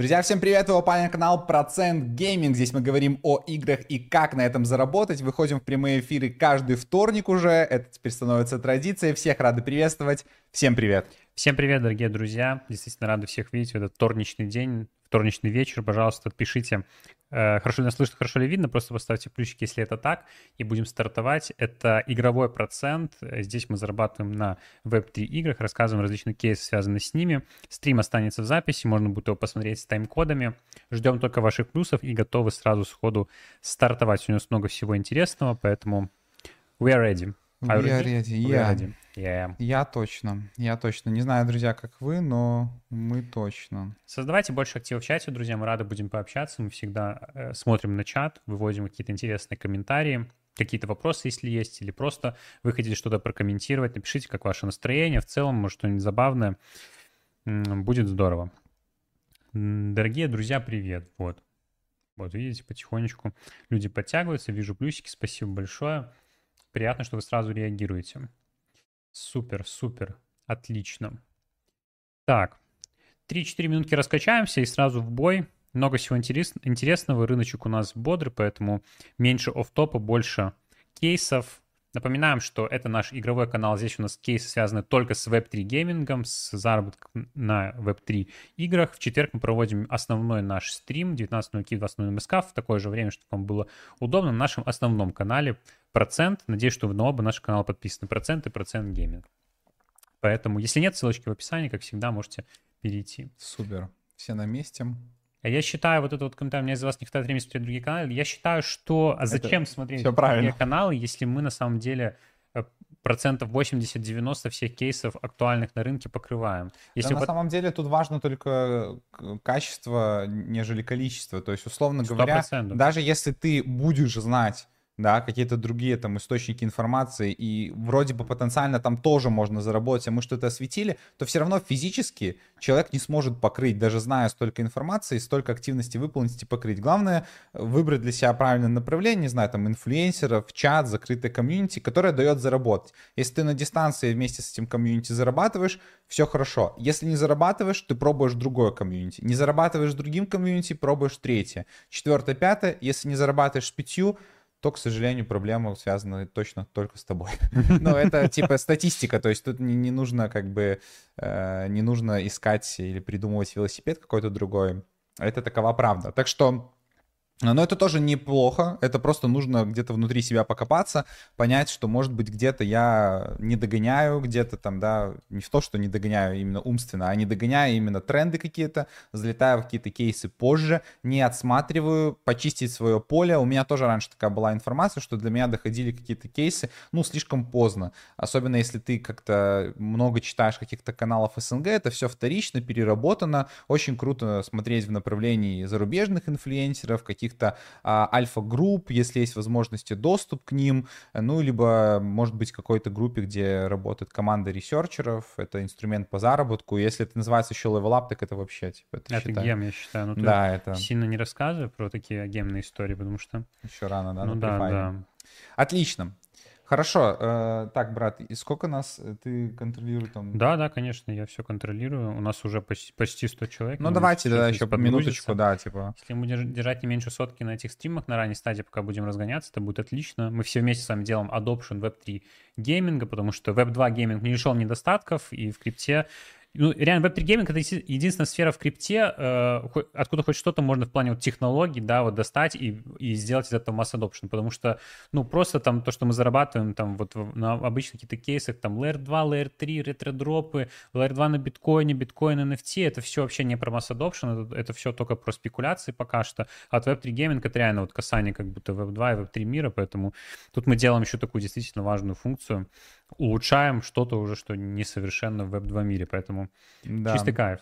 Друзья, всем привет! Вы попали на канал Процент Гейминг. Здесь мы говорим о играх и как на этом заработать. Выходим в прямые эфиры каждый вторник уже. Это теперь становится традицией. Всех рады приветствовать. Всем привет! Всем привет, дорогие друзья. Действительно рады всех видеть в этот вторничный день, вторничный вечер. Пожалуйста, пишите хорошо ли нас слышно, хорошо ли видно, просто поставьте плюсик, если это так, и будем стартовать. Это игровой процент. Здесь мы зарабатываем на Web3 играх, рассказываем различные кейсы, связанные с ними. Стрим останется в записи, можно будет его посмотреть с тайм-кодами. Ждем только ваших плюсов и готовы сразу сходу стартовать. У нас много всего интересного, поэтому we are ready. Are ready. We Yeah. Я точно, я точно. Не знаю, друзья, как вы, но мы точно. Создавайте больше активов в чате, друзья, мы рады будем пообщаться, мы всегда э, смотрим на чат, выводим какие-то интересные комментарии, какие-то вопросы, если есть, или просто вы хотите что-то прокомментировать, напишите, как ваше настроение, в целом, может, что-нибудь забавное, будет здорово. Дорогие друзья, привет, вот. Вот, видите, потихонечку люди подтягиваются, вижу плюсики, спасибо большое. Приятно, что вы сразу реагируете. Супер, супер, отлично. Так, 3-4 минутки раскачаемся и сразу в бой. Много всего интерес- интересного, рыночек у нас бодрый, поэтому меньше офф-топа, больше кейсов. Напоминаем, что это наш игровой канал. Здесь у нас кейсы связаны только с Web3 геймингом, с заработком на Web3 играх. В четверг мы проводим основной наш стрим 19.00 Киев, 20.00 МСК в такое же время, чтобы вам было удобно на нашем основном канале Процент. Надеюсь, что вы на оба наши канала подписаны. Процент и Процент гейминг. Поэтому, если нет, ссылочки в описании, как всегда, можете перейти. Супер. Все на месте. А Я считаю, вот этот вот комментарий, у меня из-за вас не хватает времени смотреть другие каналы. Я считаю, что а зачем смотреть всё другие правильно. каналы, если мы на самом деле э, процентов 80-90 всех кейсов актуальных на рынке покрываем. Если Да, вы на самом деле тут важно только к- качество, нежели количество. То есть, условно Сто говоря, процентов. даже если ты будешь знать да, какие-то другие там источники информации, и вроде бы потенциально там тоже можно заработать, а мы что-то осветили, то все равно физически человек не сможет покрыть, даже зная столько информации, столько активности выполнить и покрыть. Главное э, выбрать для себя правильное направление, не знаю, там инфлюенсеров, чат, закрытое комьюнити, которое дает заработать. Если ты на дистанции вместе с этим комьюнити зарабатываешь, все хорошо. Если не зарабатываешь, ты пробуешь другое комьюнити. Не зарабатываешь другим комьюнити, пробуешь третье. Четвертое, пятое. Если не зарабатываешь пятью, то, к сожалению, проблема связана точно только с тобой. Но это типа статистика, то есть тут не, не нужно как бы, э, не нужно искать или придумывать велосипед какой-то другой. Это такова правда. Так что, но это тоже неплохо, это просто нужно где-то внутри себя покопаться, понять, что, может быть, где-то я не догоняю, где-то там, да, не в то, что не догоняю именно умственно, а не догоняю именно тренды какие-то, залетаю в какие-то кейсы позже, не отсматриваю, почистить свое поле. У меня тоже раньше такая была информация, что для меня доходили какие-то кейсы, ну, слишком поздно. Особенно если ты как-то много читаешь каких-то каналов СНГ, это все вторично, переработано. Очень круто смотреть в направлении зарубежных инфлюенсеров, каких-то а, альфа-групп, если есть возможности доступ к ним, ну, либо, может быть, какой-то группе, где работает команда ресерчеров, это инструмент по заработку. Если это называется еще level up, так это вообще, типа, это, это считай- гем, я считаю. Ну, Да, это сильно не рассказывай про такие гемные истории, потому что... еще рано, да, ну на да, да. Отлично. Хорошо. э, так, брат, и сколько нас э, ты контролируешь там? Да, да, конечно, я все контролирую. У нас уже почти, почти 100 человек. Ну, давайте здесь еще подгрузится. минуточку, да, типа. Если мы держ- держать не меньше сотки на этих стримах на ранней стадии, пока будем разгоняться, это будет отлично. Мы все вместе с вами делаем adoption Web3 гейминга, потому что Web2 гейминг не лишен недостатков, и в крипте ну, реально, Web3 гейминг — это еди- единственная сфера в крипте, э, откуда хоть что-то можно в плане вот технологий, да, вот достать и, и сделать из этого mass adoption, потому что, ну, просто там то, что мы зарабатываем там вот на обычных каких-то кейсах, там Layer 2, Layer 3, ретро-дропы, Layer 2 на биткоине, биткоин, NFT, это все вообще не про mass adoption, это, это все только про спекуляции пока что, а от Web3 гейминг это реально вот касание как будто Web2 и Web3 мира, поэтому тут мы делаем еще такую действительно важную функцию, улучшаем что-то уже, что несовершенно в Web2 мире, поэтому Да. чистый кайф.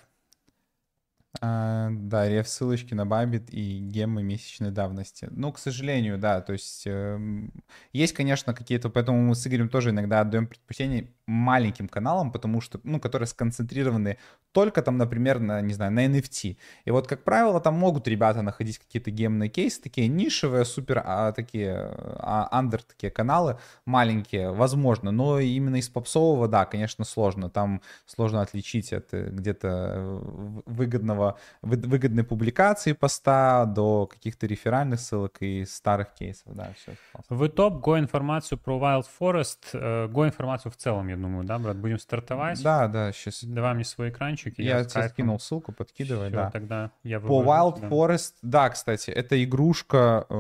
А, да, реф ссылочки на Бабит и геммы месячной давности. Ну, к сожалению, да, то есть эм, есть, конечно, какие-то, поэтому мы с Игорем тоже иногда отдаем предпочтение маленьким каналам, потому что, ну, которые сконцентрированы только там, например, на, не знаю, на NFT. И вот, как правило, там могут ребята находить какие-то гемные кейсы, такие нишевые, супер, а, такие, а, андер такие каналы, маленькие, возможно, но именно из попсового, да, конечно, сложно. Там сложно отличить от где-то э, выгодного выгодной публикации поста, до каких-то реферальных ссылок и старых кейсов, да, все. Вы топ, го информацию про Wild Forest, э, го информацию в целом, я думаю, да, брат, будем стартовать? Да, да, сейчас. Давай мне свой экранчик. Я, я тебе скинул ссылку, подкидывай, Все, да. тогда я По Wild да. Forest, да, кстати, это игрушка э,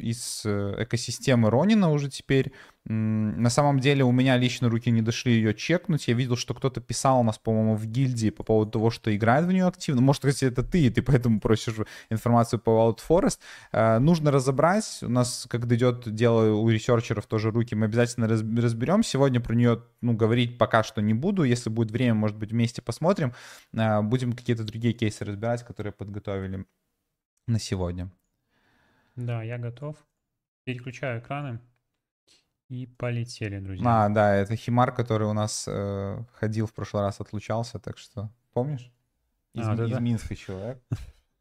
из э, экосистемы Ронина уже теперь, на самом деле у меня лично руки не дошли ее чекнуть. Я видел, что кто-то писал у нас, по-моему, в гильдии по поводу того, что играет в нее активно. Может, кстати, это ты, и ты поэтому просишь информацию по Wild Forest. Э, нужно разобрать. У нас, когда идет дело у ресерчеров тоже руки, мы обязательно разберем. Сегодня про нее, ну, говорить пока что не буду. Если будет время, может быть, вместе посмотрим. Э, будем какие-то другие кейсы разбирать, которые подготовили на сегодня. Да, я готов. Переключаю экраны. И полетели, друзья. А, да, это Химар, который у нас э, ходил в прошлый раз, отлучался, так что помнишь? Из, а, да, из да. Минска человек.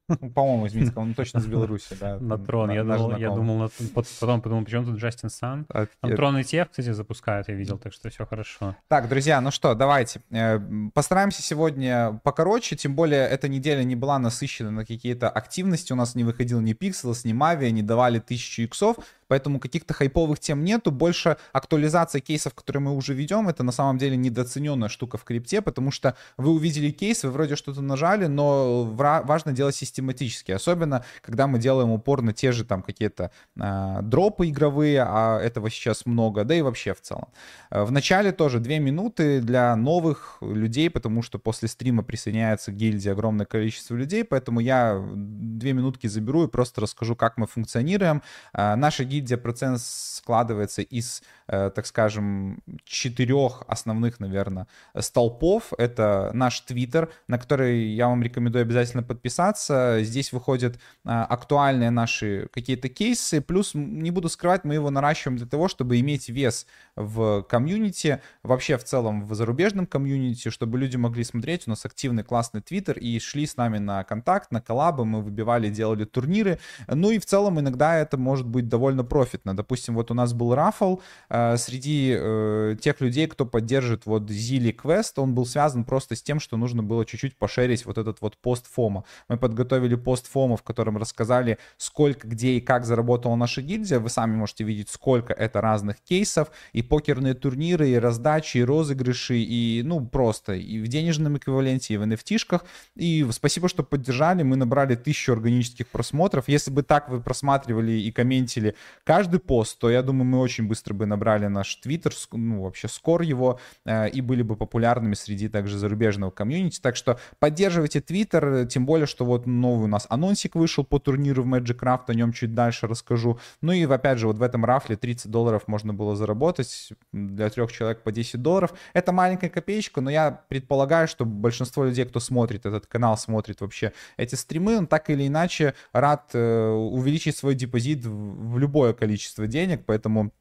Ну, по-моему, из Минска, он точно из Беларуси, да. На трон, я думал, я думал, потом подумал, почему тут Джастин Сан. Там трон и тех, кстати, запускают, я видел, так что все хорошо. Так, друзья, ну что, давайте. Э, постараемся сегодня покороче, тем более эта неделя не была насыщена на какие-то активности, у нас не выходил ни Pixels, ни Mavi, не давали тысячу иксов, Поэтому каких-то хайповых тем нету. Больше актуализация кейсов, которые мы уже ведем, это на самом деле недооцененная штука в крипте, потому что вы увидели кейс, вы вроде что-то нажали, но важно делать систематически. Особенно, когда мы делаем упор на те же там какие-то э, дропы игровые, а этого сейчас много, да и вообще в целом. Э, в начале тоже две минуты для новых людей, потому что после стрима присоединяется к гильдии огромное количество людей, поэтому я две минутки заберу и просто расскажу, как мы функционируем. Э, наша гильдия процент складывается из, э, так скажем, четырех основных, наверное, столпов. Это наш Твиттер, на который я вам рекомендую обязательно подписаться. Здесь выходят э, актуальные наши какие-то кейсы. Плюс, не буду скрывать, мы его наращиваем для того, чтобы иметь вес в комьюнити, вообще в целом в зарубежном комьюнити, чтобы люди могли смотреть. У нас активный классный Твиттер и шли с нами на контакт, на коллабы, мы выбивали, делали турниры. Ну и в целом иногда это может быть довольно профитно. Допустим, вот у нас был рафл э, среди э, тех людей, кто поддержит вот Зили Квест, он был связан просто с тем, что нужно было чуть-чуть пошерить вот этот вот пост Фома. Мы подготовили пост Фома, в котором рассказали, сколько, где и как заработала наша гильдия. Вы сами можете видеть, сколько это разных кейсов, и покерные турниры, и раздачи, и розыгрыши, и, ну, просто, и в денежном эквиваленте, и в NFT-шках. И спасибо, что поддержали. Мы набрали тысячу органических просмотров. Если бы так вы просматривали и комментили каждый пост, то я думаю, мы очень быстро бы набрали наш твиттер, ну, вообще скор его, э, и были бы популярными среди также зарубежного комьюнити. Так что поддерживайте твиттер, тем более, что вот новый у нас анонсик вышел по турниру в Magic Craft, о нем чуть дальше расскажу. Ну и опять же, вот в этом рафле 30 долларов можно было заработать, для трех человек по 10 долларов. Это маленькая копеечка, но я предполагаю, что большинство людей, кто смотрит этот канал, смотрит вообще эти стримы, он так или иначе рад э, увеличить свой депозит в, в любое количество денег, поэтому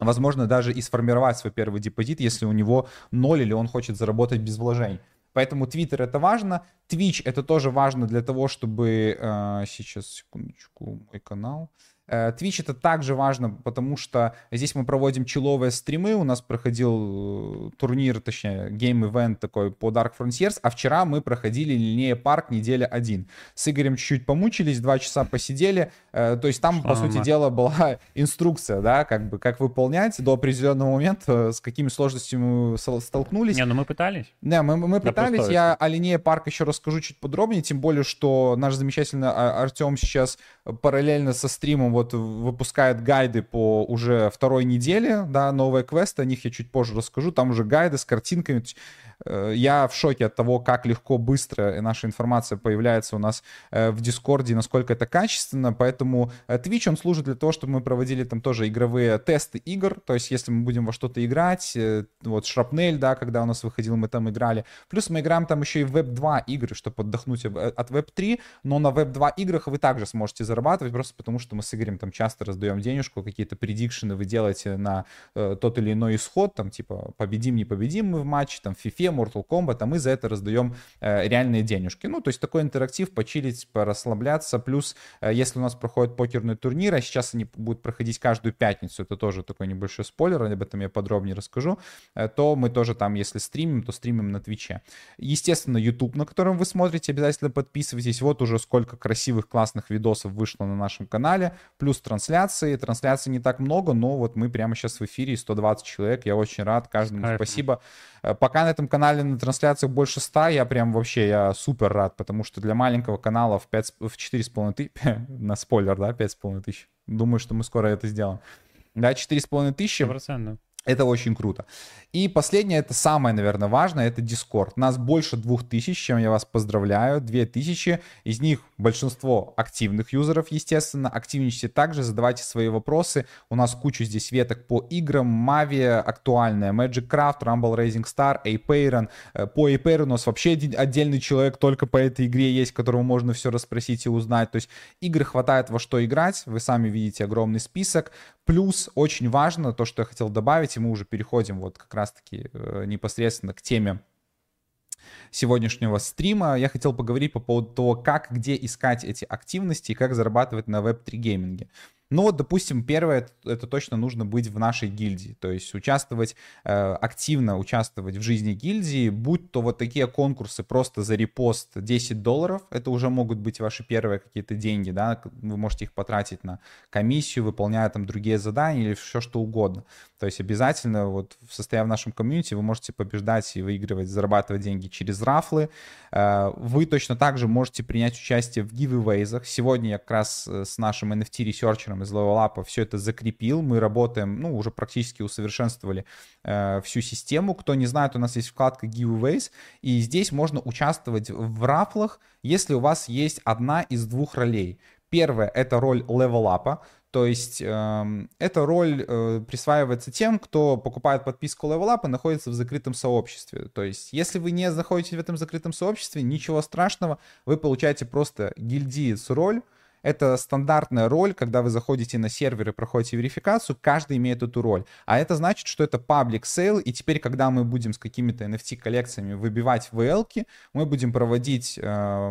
возможно даже и сформировать свой первый депозит, если у него ноль или он хочет заработать без вложений. Поэтому Twitter это важно, Twitch это тоже важно для того, чтобы... Э, сейчас, секундочку, мой канал. Э, Twitch это также важно, потому что здесь мы проводим человые стримы, у нас проходил э, турнир, точнее, гейм-эвент такой по Dark Frontiers, а вчера мы проходили линея парк неделя один. С Игорем чуть-чуть помучились, два часа посидели, э, то есть там, Шо по сути дела, была инструкция, да, как бы, как выполнять до определенного момента, с какими сложностями мы столкнулись. Не, ну мы пытались. Да, мы, мы пытались, я о линее парк еще расскажу чуть подробнее, тем более, что наш замечательный а, Артем сейчас параллельно со стримом вот выпускает гайды по уже второй неделе, да, новые квесты, о них я чуть позже расскажу, там уже гайды с картинками, я в шоке от того, как легко, быстро наша информация появляется у нас э, в Дискорде, насколько это качественно. Поэтому э, Twitch, он служит для того, чтобы мы проводили там тоже игровые тесты игр. То есть, если мы будем во что-то играть, вот Шрапнель, да, когда у нас выходил, мы там играли. Плюс мы играем там еще и в Web 2 игры, чтобы отдохнуть от Web 3. Но на Web 2 играх вы также сможете зарабатывать, просто потому что мы с Игорем там часто раздаем денежку, какие-то предикшены вы делаете на э, тот или иной исход, там типа победим, не победим мы в матче, там FIFA FIFA, Mortal Kombat, а мы за это раздаем э, реальные денежки. Ну, то есть такой интерактив, почилить, порасслабляться. Плюс, э, если у нас проходят покерные турниры, а сейчас они будут проходить каждую пятницу, это тоже такой небольшой спойлер, об этом я подробнее расскажу, э, то мы тоже там, если стримим, то стримим на Твиче. Естественно, YouTube, на котором вы смотрите, обязательно подписывайтесь. Вот уже сколько красивых, классных видосов вышло на нашем канале. Плюс трансляции. Трансляций не так много, но вот мы прямо сейчас в эфире, 120 человек. Я очень рад, каждому спасибо. Э, пока на этом канале на трансляциях больше 100, я прям вообще, я супер рад, потому что для маленького канала в, 5, в 4,5 тысяч, на спойлер, да, 5,5 тысяч. Думаю, что мы скоро это сделаем. Да, 4,5 тысячи. 100%. Это очень круто. И последнее, это самое, наверное, важное, это Discord. Нас больше 2000, чем я вас поздравляю, 2000. Из них большинство активных юзеров, естественно. Активничайте также, задавайте свои вопросы. У нас куча здесь веток по играм. Мави актуальная, Magic Craft, Rumble Raising Star, Apeiron. Э, по Apeiron у нас вообще отдельный человек только по этой игре есть, которого можно все расспросить и узнать. То есть игры хватает во что играть. Вы сами видите огромный список. Плюс очень важно то, что я хотел добавить, и мы уже переходим вот как раз-таки э, непосредственно к теме сегодняшнего стрима. Я хотел поговорить по поводу того, как, где искать эти активности и как зарабатывать на Web3 гейминге. Ну вот, допустим, первое, это точно нужно быть в нашей гильдии, то есть участвовать, э, активно участвовать в жизни гильдии, будь то вот такие конкурсы просто за репост 10 долларов, это уже могут быть ваши первые какие-то деньги, да, вы можете их потратить на комиссию, выполняя там другие задания или все что угодно. То есть обязательно вот состоя в нашем комьюнити вы можете побеждать и выигрывать, зарабатывать деньги через рафлы. Э, вы точно так же можете принять участие в giveaways. Сегодня я как раз э, с нашим NFT-ресерчером из Level Up все это закрепил. Мы работаем, ну, уже практически усовершенствовали э, всю систему. Кто не знает, у нас есть вкладка giveaways, и здесь можно участвовать в рафлах, если у вас есть одна из двух ролей. Первая — это роль левелапа, то есть э, эта роль э, присваивается тем, кто покупает подписку Level Up и находится в закрытом сообществе. То есть если вы не находитесь в этом закрытом сообществе, ничего страшного, вы получаете просто гильдиец роль, это стандартная роль, когда вы заходите на сервер и проходите верификацию, каждый имеет эту роль. А это значит, что это public sale, и теперь, когда мы будем с какими-то NFT-коллекциями выбивать VL, мы будем проводить э,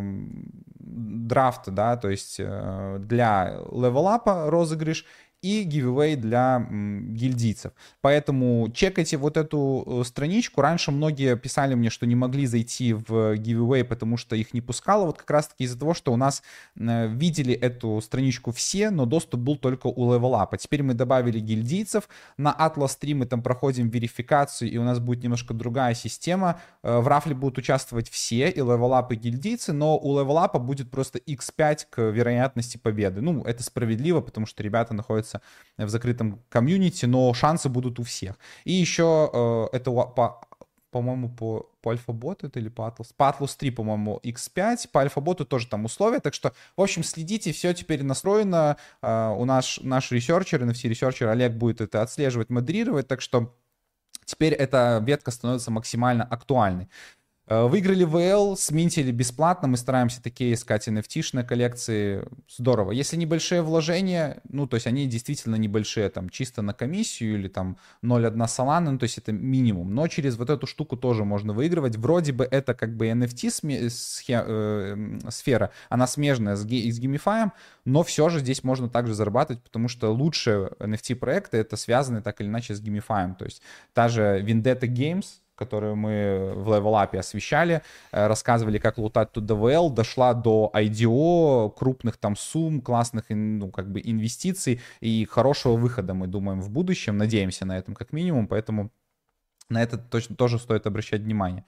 драфт, да, то есть э, для левелапа розыгрыш, и giveaway для гильдийцев. Поэтому чекайте вот эту э, страничку. Раньше многие писали мне, что не могли зайти в giveaway, потому что их не пускало. Вот как раз таки из-за того, что у нас э, видели эту страничку все, но доступ был только у Up. Теперь мы добавили гильдийцев. На Atlas 3 мы там проходим верификацию, и у нас будет немножко другая система. Э, в рафле будут участвовать все, и Up, и гильдийцы, но у Up будет просто x5 к вероятности победы. Ну, это справедливо, потому что ребята находятся находится в закрытом комьюнити, но шансы будут у всех. И еще э, это по, по-моему, по, по Alphabot у это или по Atlas? По Atlas 3, по-моему, X5, по Alphabot у тоже там условия, так что, в общем, следите, все теперь настроено, э, у нас наш ресерчер, NFT ресерчер Олег будет это отслеживать, модерировать, так что теперь эта ветка становится максимально актуальной. Э, выиграли WL, сминтили бесплатно, мы стараемся такие искать NFT -шные коллекции, здорово. Если небольшие вложения, ну, то есть они действительно небольшие, там, чисто на комиссию или там 0,1 солана, ну, то есть это минимум, но через вот эту штуку тоже можно выигрывать. Вроде бы это как бы NFT э, сфера, она смежная с, с геймифаем, но все же здесь можно также зарабатывать, потому что лучшие NFT-проекты это связаны так или иначе с геймифаем, то есть та же Vendetta Games, которую мы в Level Up освещали, э, рассказывали, как лутать тут ДВЛ, дошла до IDO, крупных там сумм, классных ну, как бы инвестиций и хорошего выхода, мы думаем, в будущем, надеемся на этом как минимум, поэтому на это точно тоже стоит обращать внимание.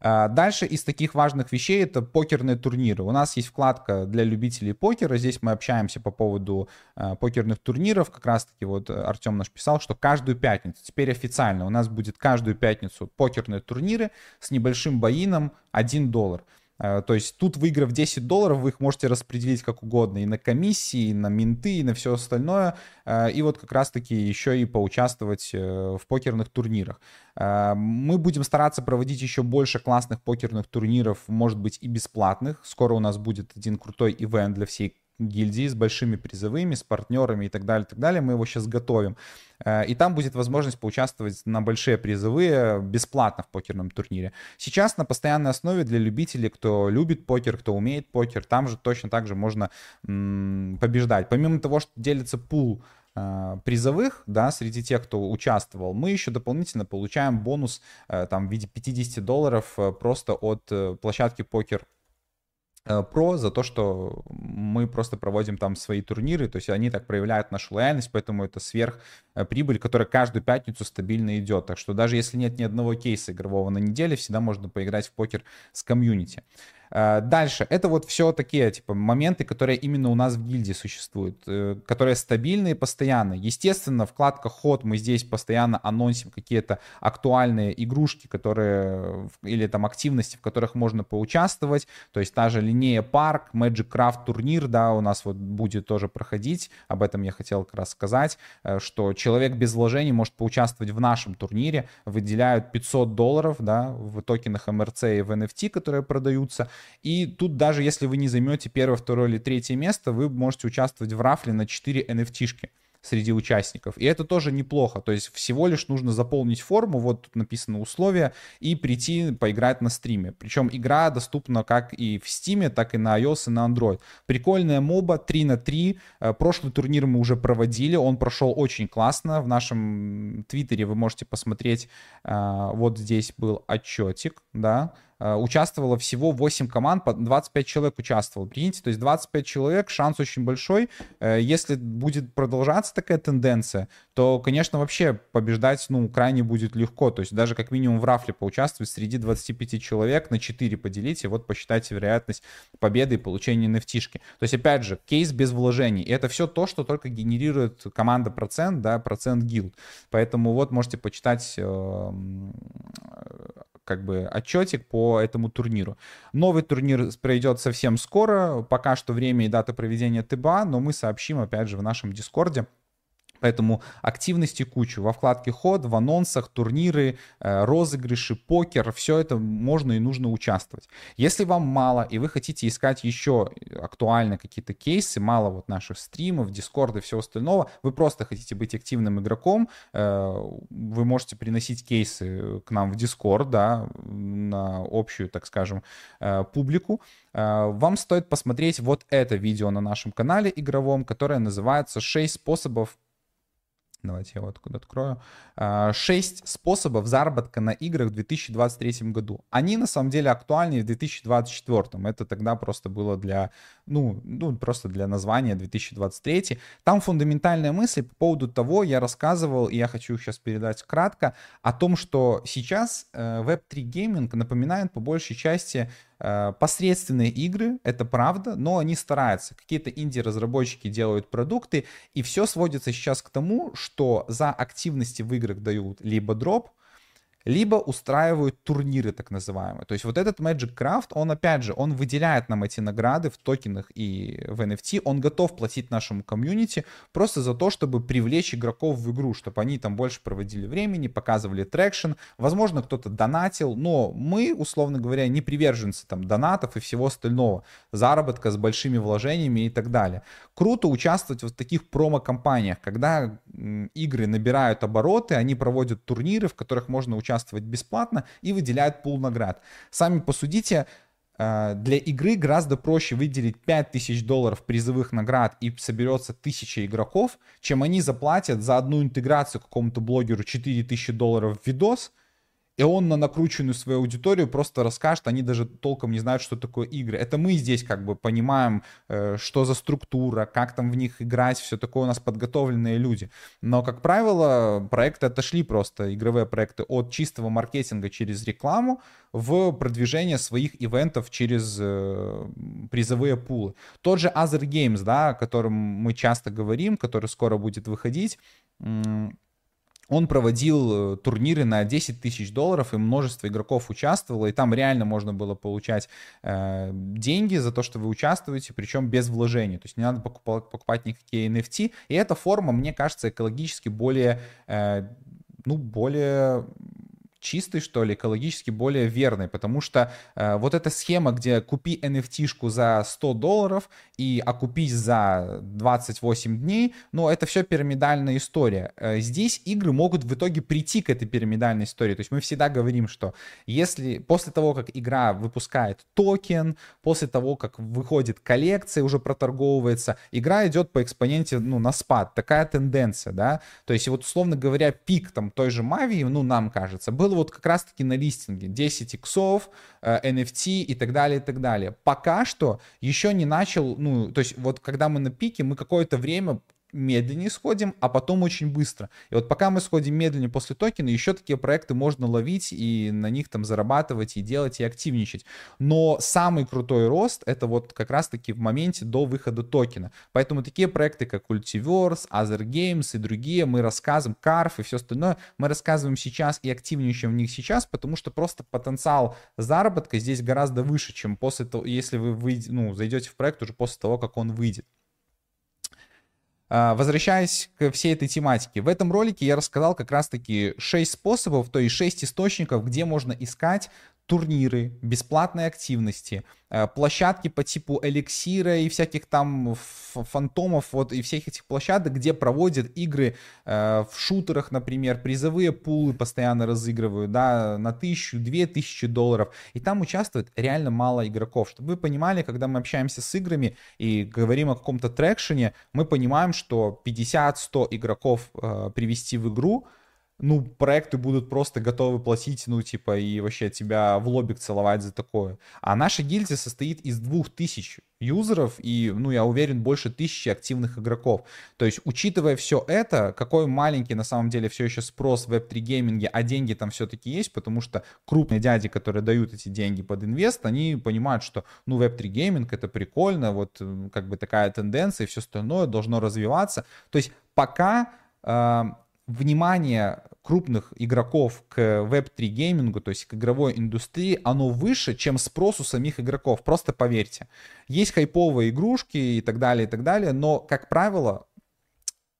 А, дальше из таких важных вещей это покерные турниры. У нас есть вкладка для любителей покера. Здесь мы общаемся по поводу э, покерных турниров. Как раз таки вот Артем наш писал, что каждую пятницу, теперь официально, у нас будет каждую пятницу покерные турниры с небольшим боином 1 доллар. Э, то есть тут, выиграв 10 долларов, вы их можете распределить как угодно. И на комиссии, и на минты, и на все остальное. Э, и вот как раз-таки еще и поучаствовать э, в покерных турнирах. Мы будем стараться проводить еще больше классных покерных турниров, может быть и бесплатных. Скоро у нас будет один крутой ивент для всей гильдии с большими призовыми, с партнерами и так далее, и так далее. Мы его сейчас готовим. Э, и там будет возможность поучаствовать на большие призовые бесплатно в покерном турнире. Сейчас на постоянной основе для любителей, кто любит покер, кто умеет покер, там же точно так же можно побеждать. Помимо того, что делится пул э, призовых, да, среди тех, кто участвовал, мы еще дополнительно получаем бонус э, там в виде 50 долларов просто от площадки покер про за то, что мы просто проводим там свои турниры, то есть они так проявляют нашу лояльность, поэтому это сверх э, которая каждую пятницу стабильно идет. Так что даже если нет ни одного кейса игрового на неделе, всегда можно поиграть в покер с комьюнити. Э, дальше, это вот все такие, типа, моменты, которые именно у нас в гильдии существуют, э, которые стабильные и постоянные. Естественно, вкладка ход мы здесь постоянно анонсим какие-то актуальные игрушки, которые, или там активности, в которых можно поучаствовать, то есть та же линея парк, Magic Craft турнир, да, у нас вот будет тоже проходить, об этом я хотел как раз сказать, э, что человек без вложений может поучаствовать в нашем турнире, выделяют 500 долларов, да, в токенах MRC и в NFT, которые продаются, и тут даже если вы не займете первое, второе или третье место, вы можете участвовать в рафле на 4 NFT-шки среди участников. И это тоже неплохо. То есть всего лишь нужно заполнить форму, вот тут написано условия, и прийти поиграть на стриме. Причем игра доступна как и в Steam, так и на iOS и на Android. Прикольная моба 3 на 3. Э, прошлый турнир мы уже проводили, он прошел очень классно. В нашем твиттере вы можете посмотреть, э, вот здесь был отчетик, да, участвовало всего 8 команд, 25 человек участвовало. Прикиньте, то есть 25 человек, шанс очень большой. Э, если будет продолжаться такая тенденция, то, конечно, вообще побеждать, ну, крайне будет легко. То есть даже как минимум в рафле поучаствовать среди 25 человек на 4 поделите, вот посчитайте вероятность победы и получения nft -шки. То есть, опять же, кейс без вложений. И это все то, что только генерирует команда процент, да, процент гилд. Поэтому вот можете почитать эм, как бы отчетик по этому турниру. Новый турнир пройдет совсем скоро, пока что время и дата проведения ТБА, но мы сообщим опять же в нашем Дискорде. Поэтому активности кучу. Во вкладке ход, в анонсах, турниры, э, розыгрыши, покер, все это можно и нужно участвовать. Если вам мало и вы хотите искать еще актуальные какие-то кейсы, мало вот наших стримов, дискорда и всего остального, вы просто хотите быть активным игроком, э, вы можете приносить кейсы к нам в дискорд, да, на общую, так скажем, э, публику. Вам стоит посмотреть вот это видео на нашем канале игровом, которое называется «6 способов Давайте я вот откуда открою. А, шесть способов заработка на играх в 2023 году. Они на самом деле актуальны в 2024. Это тогда просто было для, ну, ну, просто для названия 2023. Там фундаментальная мысль по поводу того, я рассказывал, и я хочу сейчас передать кратко, о том, что сейчас э, Web3 гейминг напоминает по большей части посредственные игры, это правда, но они стараются. Какие-то инди-разработчики делают продукты, и все сводится сейчас к тому, что за активности в играх дают либо дроп, либо устраивают турниры так называемые. То есть вот этот Magic Craft, он опять же, он выделяет нам эти награды в токенах и в NFT, он готов платить нашему комьюнити просто за то, чтобы привлечь игроков в игру, чтобы они там больше проводили времени, показывали traction, возможно, кто-то донатил, но мы, условно говоря, не приверженцы там донатов и всего остального, заработка с большими вложениями и так далее. Круто участвовать в таких промо-кампаниях, когда игры набирают обороты, они проводят турниры, в которых можно участвовать участвовать бесплатно и выделяют пул наград. Сами посудите, э, для игры гораздо проще выделить 5000 долларов призовых наград и соберется 1000 игроков, чем они заплатят за одну интеграцию какому-то блогеру 4000 долларов в видос, и он на накрученную свою аудиторию просто расскажет, они даже толком не знают, что такое игры. Это мы здесь как бы понимаем, э, что за структура, как там в них играть, все такое у нас подготовленные люди. Но, как правило, проекты отошли просто, игровые проекты, от чистого маркетинга через рекламу в продвижение своих ивентов через э, призовые пулы. Тот же Other Games, да, о котором мы часто говорим, который скоро будет выходить, он проводил э, турниры на 10 тысяч долларов, и множество игроков участвовало, и там реально можно было получать э, деньги за то, что вы участвуете, причем без вложений. То есть не надо покупать, покупать никакие NFT. И эта форма, мне кажется, экологически более, э, ну, более чистой, что ли, экологически более верной, потому что э, вот эта схема, где купи NFT-шку за 100 долларов и окупись за 28 дней, ну, это все пирамидальная история. Э, здесь игры могут в итоге прийти к этой пирамидальной истории, то есть мы всегда говорим, что если после того, как игра выпускает токен, после того, как выходит коллекция, уже проторговывается, игра идет по экспоненте, ну, на спад, такая тенденция, да, то есть вот, условно говоря, пик там той же Мави, ну, нам кажется, был вот как раз-таки на листинге. 10 иксов, NFT и так далее, и так далее. Пока что еще не начал, ну, то есть вот когда мы на пике, мы какое-то время медленнее сходим, а потом очень быстро. И вот пока мы сходим медленнее после токена, еще такие проекты можно ловить и на них там зарабатывать и делать и активничать. Но самый крутой рост это вот как раз-таки в моменте до выхода токена. Поэтому такие проекты, как Ultiverse, Other Games и другие, мы рассказываем, Carf и все остальное, мы рассказываем сейчас и активничаем в них сейчас, потому что просто потенциал заработка здесь гораздо выше, чем после того, если вы выйдете, ну, зайдете в проект уже после того, как он выйдет. А, возвращаясь к всей этой тематике, в этом ролике я рассказал как раз-таки 6 способов, то есть 6 источников, где можно искать турниры, бесплатные активности, э, площадки по типу эликсира и всяких там фантомов, вот и всех этих площадок, где проводят игры э, в шутерах, например, призовые пулы постоянно разыгрывают, да, на тысячу, две тысячи долларов, и там участвует реально мало игроков. Чтобы вы понимали, когда мы общаемся с играми и говорим о каком-то трекшене, мы понимаем, что 50-100 игроков э, привести в игру — ну, проекты будут просто готовы платить, ну, типа, и вообще тебя в лобик целовать за такое. А наша гильдия состоит из двух тысяч юзеров и, ну, я уверен, больше тысячи активных игроков. То есть, учитывая все это, какой маленький на самом деле все еще спрос в Web3 гейминге, а деньги там все-таки есть, потому что крупные дяди, которые дают эти деньги под инвест, они понимают, что, ну, Web3 гейминг это прикольно, вот как бы такая тенденция и все остальное должно развиваться. То есть, пока э, внимание крупных игроков к Web3 геймингу, то есть к игровой индустрии, оно выше, чем спрос у самих игроков. Просто поверьте. Есть хайповые игрушки и так далее, и так далее, но, как правило,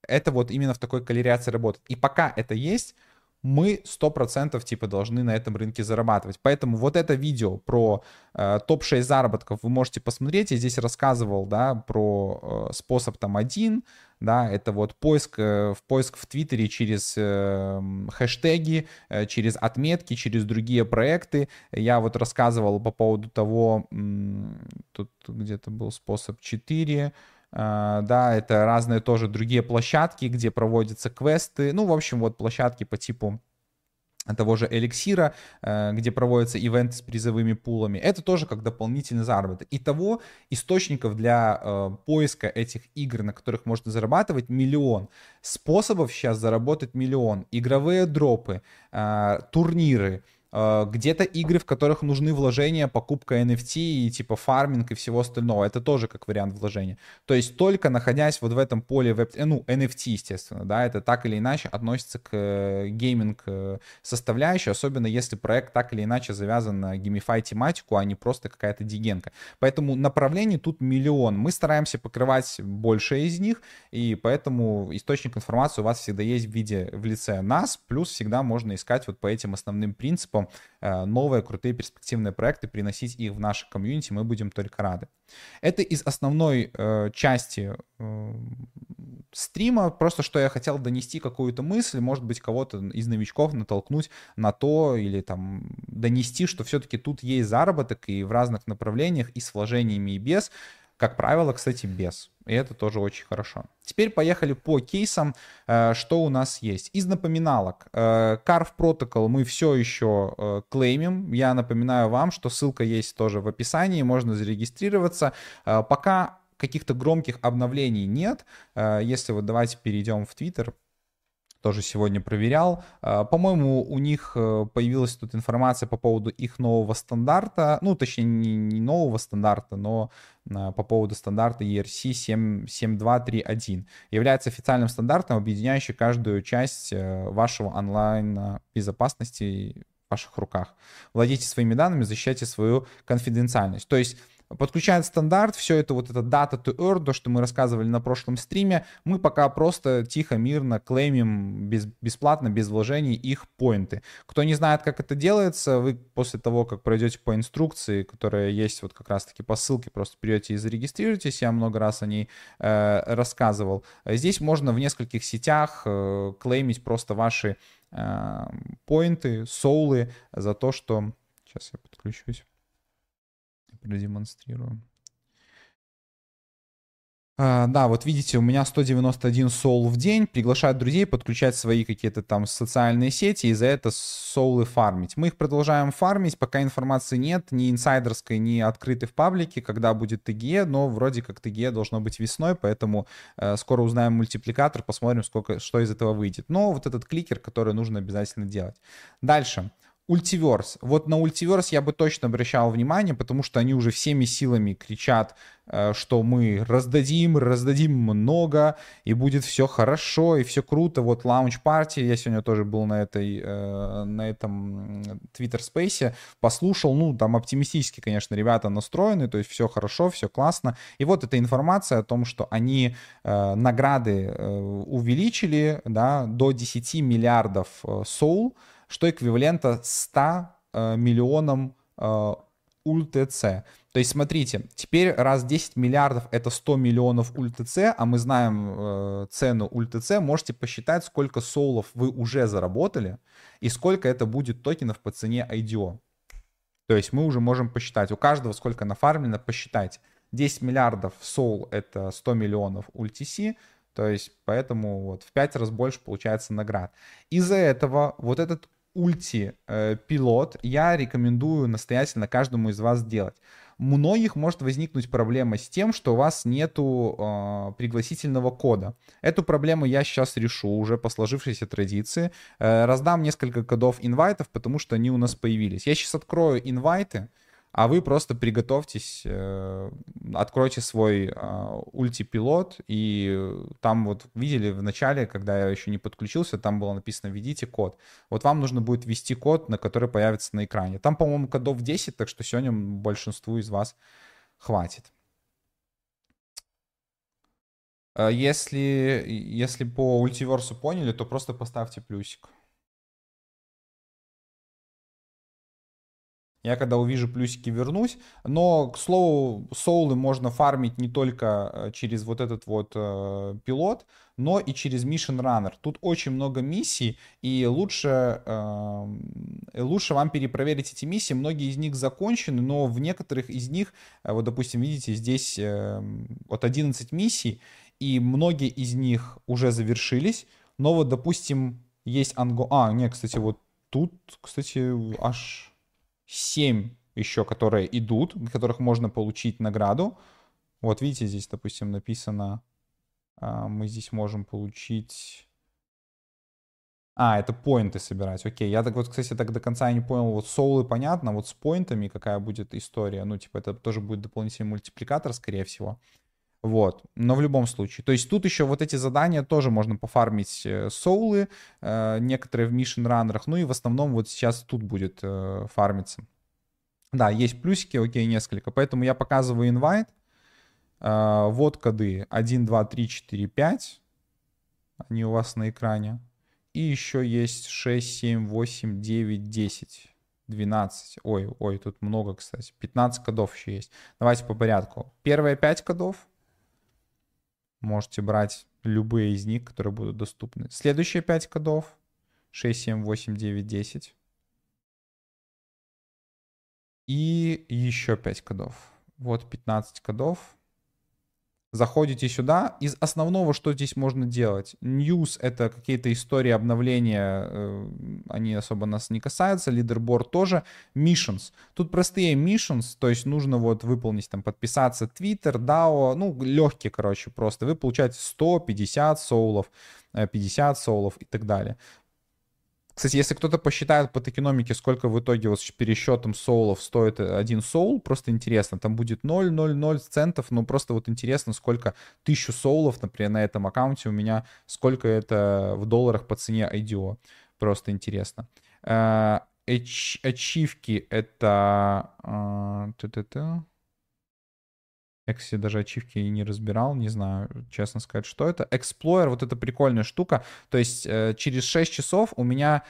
это вот именно в такой коллерации работает. И пока это есть, мы 100% типа должны на этом рынке зарабатывать. Поэтому вот это видео про э, топ-6 заработков вы можете посмотреть. Я здесь рассказывал, да, про э, способ там один, да, это вот поиск, э, в поиск в Твиттере через э, хэштеги, э, через отметки, через другие проекты. Я вот рассказывал по поводу того, тут где-то был способ 4, Uh, да, это разные тоже другие площадки, где проводятся квесты, ну, в общем, вот площадки по типу того же эликсира, э, где проводятся ивенты с призовыми пулами. Это тоже как дополнительный заработок. Итого источников для э, поиска этих игр, на которых можно зарабатывать, миллион. Способов сейчас заработать миллион. Игровые дропы, э, турниры, где-то игры, в которых нужны вложения, покупка NFT и типа фарминг и всего остального. Это тоже как вариант вложения. То есть только находясь вот в этом поле веб, э, ну, NFT, естественно, да, это так или иначе относится к э, гейминг составляющей, особенно если проект так или иначе завязан на GameFi тематику, а не просто какая-то дигенка. Поэтому направлений тут миллион. Мы стараемся покрывать больше из них, и поэтому источник информации у вас всегда есть в виде, в лице нас, плюс всегда можно искать вот по этим основным принципам способом э, новые крутые перспективные проекты, приносить их в наше комьюнити, мы будем только рады. Это из основной э, части э, стрима, просто что я хотел донести какую-то мысль, может быть, кого-то из новичков натолкнуть на то или там донести, что все-таки тут есть заработок и в разных направлениях, и с вложениями, и без. Как правило, кстати, без. И это тоже очень хорошо. Теперь поехали по кейсам, э, что у нас есть. Из напоминалок. Carve э, Protocol мы все еще э, клеймим. Я напоминаю вам, что ссылка есть тоже в описании, можно зарегистрироваться. Пока каких-то громких обновлений нет. Если вот давайте перейдем в Twitter, тоже сегодня проверял. А, по-моему, у них э, появилась тут информация по поводу их нового стандарта, ну, точнее, не, нового стандарта, но а, по поводу стандарта ERC 7.2.3.1. Является официальным стандартом, объединяющим каждую часть э, вашего онлайн безопасности в ваших руках. Владейте своими данными, защищайте свою конфиденциальность. То есть подключает стандарт, все это вот это data to earn, то, что мы рассказывали на прошлом стриме, мы пока просто тихо, мирно клеймим без, бесплатно, без вложений их поинты. Кто не знает, как это делается, вы после того, как пройдете по инструкции, которая есть вот как раз-таки по ссылке, просто придете и зарегистрируетесь, я много раз о ней э, рассказывал. Здесь можно в нескольких сетях э, клеймить просто ваши э, поинты, соулы за то, что... Сейчас я подключусь продемонстрирую. А, да, вот видите, у меня 191 сол в день, приглашают друзей подключать свои какие-то там социальные сети и за это соулы фармить. Мы их продолжаем фармить, пока информации нет, ни инсайдерской, ни открытой в паблике, когда будет ТГЕ, но вроде как ТГЕ должно быть весной, поэтому э, скоро узнаем мультипликатор, посмотрим, сколько, что из этого выйдет. Но вот этот кликер, который нужно обязательно делать. Дальше. Ультиверс. Вот на Ультиверс я бы точно обращал внимание, потому что они уже всеми силами кричат, э, что мы раздадим, раздадим много, и будет все хорошо, и все круто. Вот лаунч партии, я сегодня тоже был на, этой, э, на этом Twitter Space, послушал, ну, там оптимистически, конечно, ребята настроены, то есть все хорошо, все классно. И вот эта информация о том, что они э, награды увеличили, да, до 10 миллиардов соул, что эквивалента 100 э, миллионам э, УЛТЦ. То есть, смотрите, теперь раз 10 миллиардов это 100 миллионов УЛТЦ, а мы знаем э, цену УЛТЦ, можете посчитать, сколько соулов вы уже заработали и сколько это будет токенов по цене IDO. То есть мы уже можем посчитать, у каждого сколько нафармлено, посчитайте. 10 миллиардов соул это 100 миллионов ультц, то есть поэтому вот в 5 раз больше получается наград. Из-за этого вот этот ульти-пилот э, я рекомендую настоятельно каждому из вас сделать. Многих может возникнуть проблема с тем, что у вас нету э, пригласительного кода. Эту проблему я сейчас решу уже по сложившейся традиции. Э, раздам несколько кодов инвайтов, потому что они у нас появились. Я сейчас открою инвайты, а вы просто приготовьтесь, э, откройте свой а, ультипилот, и там вот видели в начале, когда я еще не подключился, там было написано «введите код». Вот вам нужно будет ввести код, на который появится на экране. Там, по-моему, кодов 10, так что сегодня большинству из вас хватит. Э, если, если по ультиверсу поняли, то просто поставьте плюсик. Я когда увижу плюсики, вернусь. Но, к слову, соулы можно фармить не только э, через вот этот вот э, пилот, но и через Mission Runner. Тут очень много миссий, и лучше, э, лучше вам перепроверить эти миссии. Многие из них закончены, но в некоторых из них, э, вот, допустим, видите, здесь э, вот 11 миссий, и многие из них уже завершились, но вот, допустим, есть анго... А, нет, кстати, вот тут, кстати, аж 7 еще, которые идут, которых можно получить награду. Вот видите, здесь, допустим, написано, а, мы здесь можем получить... А, это поинты собирать, окей. Я так вот, кстати, так до конца не понял, вот соулы понятно, вот с поинтами какая будет история. Ну, типа, это тоже будет дополнительный мультипликатор, скорее всего. Вот, но в любом случае. То есть тут еще вот эти задания тоже можно пофармить э, соулы, э, некоторые в mission раннерах, ну и в основном вот сейчас тут будет э, фармиться. Да, есть плюсики, окей, несколько, поэтому я показываю инвайт. Вот коды 1, 2, 3, 4, 5. Они у вас на экране. И еще есть 6, 7, 8, 9, 10. 12. Ой, ой, тут много, кстати. 15 кодов еще есть. Давайте по порядку. Первые 5 кодов Можете брать любые из них, которые будут доступны. Следующие 5 кодов. 6, 7, 8, 9, 10. И еще 5 кодов. Вот 15 кодов заходите сюда. Из основного, что здесь можно делать? News — это какие-то истории обновления, э, они особо нас не касаются. Лидерборд тоже. Missions. Тут простые missions, то есть нужно вот выполнить, там, подписаться Twitter, DAO, ну, легкие, короче, просто. Вы получаете 150 соулов, 50 э, соулов и так далее. Кстати, если кто-то посчитает по токеномике, сколько в итоге вот с пересчетом соулов стоит один соул, просто интересно, там будет 0,00 центов, но просто вот интересно, сколько тысячу соулов, например, на этом аккаунте у меня, сколько это в долларах по цене IDO. Просто интересно. Э, ачивки это... Кстати, даже ачивки и не разбирал, не знаю, честно сказать, что это. Explorer, вот эта прикольная штука. То есть э, через 6 часов у меня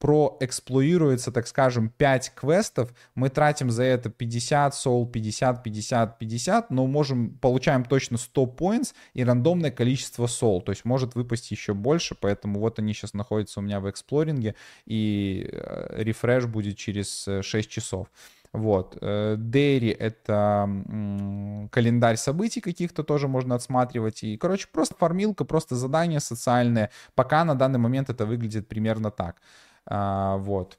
проэксплуируется, так скажем, 5 квестов. Мы тратим за это 50 сол, 50, 50, 50, но можем, получаем точно 100 points и рандомное количество сол. То есть может выпасть еще больше, поэтому вот они сейчас находятся у меня в эксплоринге, и э, рефреш будет через 6 э, часов. Вот. Дейри — это календарь событий каких-то тоже можно отсматривать. И, короче, просто фармилка, просто задания социальные. Пока на данный момент это выглядит примерно так. А, вот.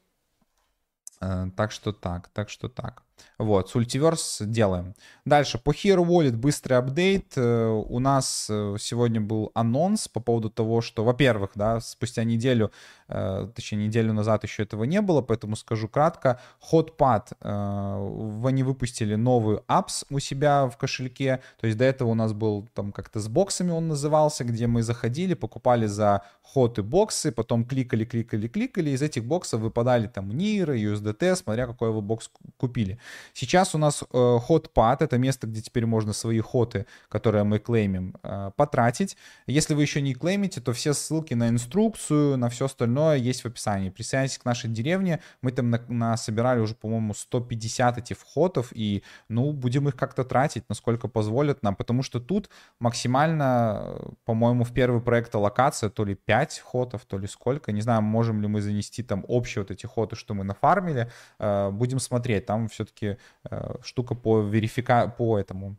Э, так что так, так что так. Вот, с Ultiverse делаем. Дальше, по Hero Wallet быстрый апдейт. Э, у нас э, сегодня был анонс по поводу того, что, во-первых, да, спустя неделю, э, точнее, неделю назад еще этого не было, поэтому скажу кратко. Hotpad, они выпустили новый апс у себя в кошельке. То есть до этого у нас был там как-то с боксами он назывался, где мы заходили, покупали за ход и боксы, потом кликали, кликали, кликали, из этих боксов выпадали там NIR, USDT, смотря какой вы бокс купили. Сейчас у нас э, хотпад, это место, где теперь можно свои хоты, которые мы клеймим, э, потратить. Если вы еще не клеймите, то все ссылки на инструкцию, на все остальное есть в описании. Присоединяйтесь к нашей деревне. Мы там на, на собирали уже, по-моему, 150 этих входов, и, ну, будем их как-то тратить, насколько позволят нам, потому что тут максимально, по-моему, в первый проект локация то ли 5 ходов, то ли сколько. Не знаю, можем ли мы занести там общие вот эти ходы, что мы нафармили. Э, будем смотреть. Там все-таки все-таки э, штука по верифика... по этому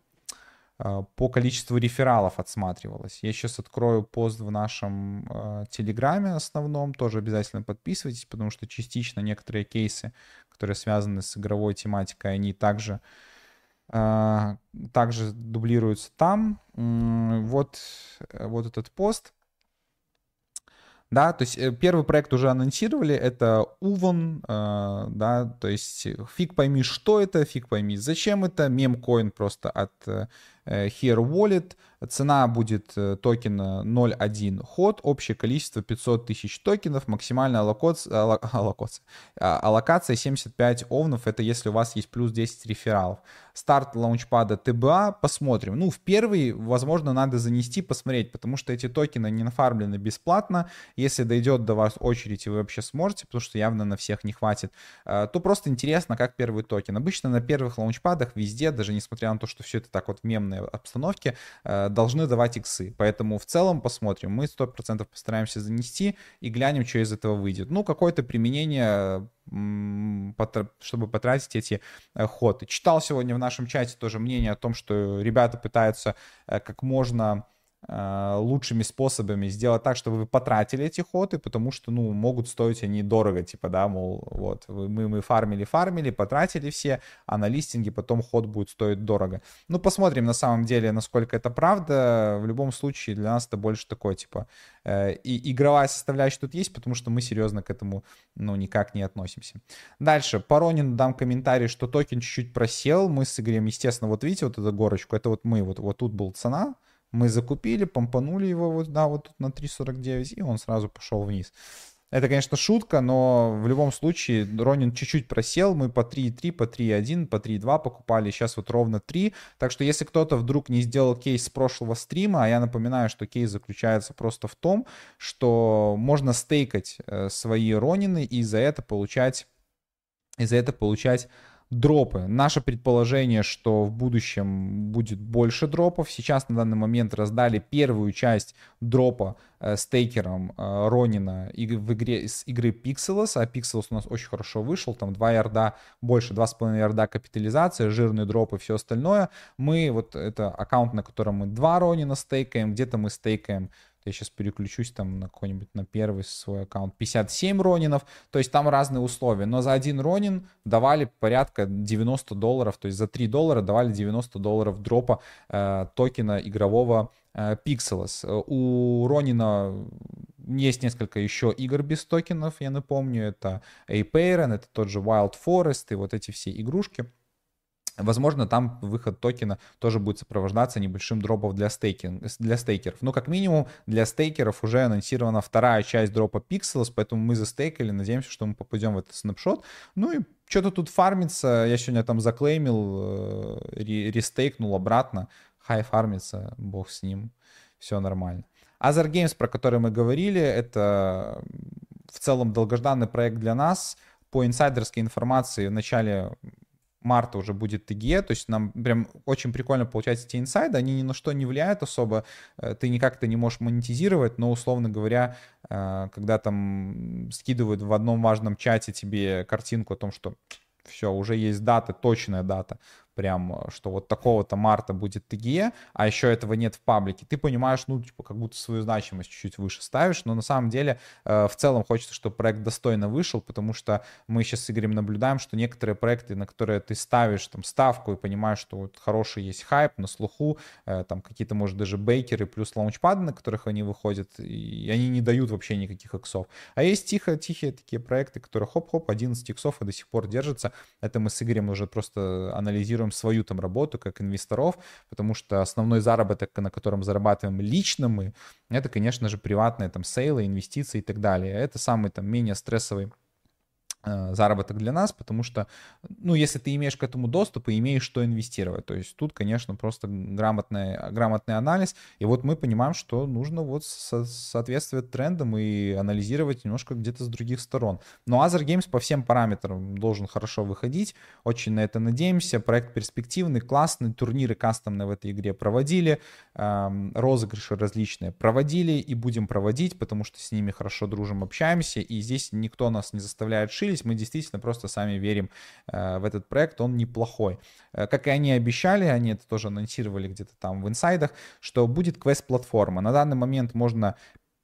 э, по количеству рефералов отсматривалась. Я сейчас открою пост в нашем э, Телеграме основном, тоже обязательно подписывайтесь, потому что частично некоторые кейсы, которые связаны с игровой тематикой, они также, э, также дублируются там. Вот, э, вот этот пост да, то есть э, первый проект уже анонсировали, это Увон, э, да, то есть фиг пойми, что это, фиг пойми, зачем это, мемкоин просто от э, Here Wallet, Цена будет э, токена 0.1 ход, общее количество 500 тысяч токенов, максимальная аллокация, аллокация, аллокация 75 овнов, это если у вас есть плюс 10 рефералов. Старт лаунчпада ТБА, посмотрим. Ну, в первый, возможно, надо занести, посмотреть, потому что эти токены не нафармлены бесплатно. Если дойдет до вас очередь, и вы вообще сможете, потому что явно на всех не хватит, э, то просто интересно, как первый токен. Обычно на первых лаунчпадах везде, даже несмотря на то, что все это так вот в мемной обстановке, э, должны давать иксы. Поэтому в целом посмотрим. Мы 100% постараемся занести и глянем, что из этого выйдет. Ну, какое-то применение чтобы потратить эти э, ходы. Читал сегодня в нашем чате тоже мнение о том, что ребята пытаются э, как можно лучшими способами сделать так, чтобы вы потратили эти ходы, потому что, ну, могут стоить они дорого, типа, да, мол, вот, мы, мы фармили, фармили, потратили все, а на листинге потом ход будет стоить дорого. Ну, посмотрим на самом деле, насколько это правда. В любом случае, для нас это больше такое, типа, э, и игровая составляющая тут есть, потому что мы серьезно к этому, ну, никак не относимся. Дальше, по Ронину дам комментарий, что токен чуть-чуть просел, мы с Игорем, естественно, вот видите вот эту горочку, это вот мы, вот, вот тут был цена, мы закупили, помпанули его вот, да, вот тут на 3.49, и он сразу пошел вниз. Это, конечно, шутка, но в любом случае Ронин чуть-чуть просел. Мы по 3.3, по 3.1, по 3.2 покупали. Сейчас вот ровно 3. Так что если кто-то вдруг не сделал кейс с прошлого стрима, а я напоминаю, что кейс заключается просто в том, что можно стейкать э, свои Ронины и за это получать, и за это получать дропы. Наше предположение, что в будущем будет больше дропов. Сейчас на данный момент раздали первую часть дропа э, стейкером э, Ронина и в игре с игры Pixelos, а Pixelos у нас очень хорошо вышел, там 2 ярда, больше 2,5 ярда капитализация, жирный дроп и все остальное. Мы, вот это аккаунт, на котором мы 2 Ронина стейкаем, где-то мы стейкаем я сейчас переключусь там на какой-нибудь на первый свой аккаунт. 57 ронинов. То есть там разные условия. Но за один ронин давали порядка 90 долларов. То есть за 3 доллара давали 90 долларов дропа э, токена игрового э, Pixelos. У Ронина есть несколько еще игр без токенов, я напомню. Это Apeiron, это тот же Wild Forest и вот эти все игрушки. Возможно, там выход токена тоже будет сопровождаться небольшим дропом для, стейкинг, для стейкеров. Ну, как минимум, для стейкеров уже анонсирована вторая часть дропа Pixels, поэтому мы застейкали, надеемся, что мы попадем в этот снапшот. Ну и что-то тут фармится, я сегодня там заклеймил, э, рестейкнул обратно. Хай фармится, бог с ним, все нормально. Azar Games, про который мы говорили, это в целом долгожданный проект для нас. По инсайдерской информации в начале марта уже будет ТГЕ, то есть нам прям очень прикольно получать эти инсайды, они ни на что не влияют особо, э, ты никак это не можешь монетизировать, но, условно говоря, э, когда там скидывают в одном важном чате тебе картинку о том, что все, уже есть дата, точная дата, прям, э, что вот такого-то марта будет ТГЕ, а еще этого нет в паблике, ты понимаешь, ну, типа, как будто свою значимость чуть-чуть выше ставишь, но на самом деле э, в целом хочется, чтобы проект достойно вышел, потому что мы сейчас с Игорем наблюдаем, что некоторые проекты, на которые ты ставишь там ставку и понимаешь, что вот хороший есть хайп на слуху, э, там какие-то, может, даже бейкеры плюс лаунчпады, на которых они выходят, и они не дают вообще никаких иксов. А есть тихо, тихие такие проекты, которые хоп-хоп, 11 иксов и до сих пор держатся. Это мы с Игорем уже просто анализируем анализируем свою там работу как инвесторов, потому что основной заработок, на котором зарабатываем лично мы, это, конечно же, приватные там сейлы, инвестиции и так далее. Это самый там менее стрессовый заработок для нас, потому что, ну, если ты имеешь к этому доступ и имеешь что инвестировать, то есть тут, конечно, просто грамотный, грамотный анализ, и вот мы понимаем, что нужно вот со соответствовать трендам и анализировать немножко где-то с других сторон. Но Azure Games по всем параметрам должен хорошо выходить, очень на это надеемся, проект перспективный, классный, турниры кастомные в этой игре проводили, эм, розыгрыши различные проводили и будем проводить, потому что с ними хорошо дружим, общаемся, и здесь никто нас не заставляет шить, получились. Мы действительно просто сами верим э, в этот проект, он неплохой. Э, как и они обещали, они это тоже анонсировали где-то там в инсайдах, что будет квест-платформа. На данный момент можно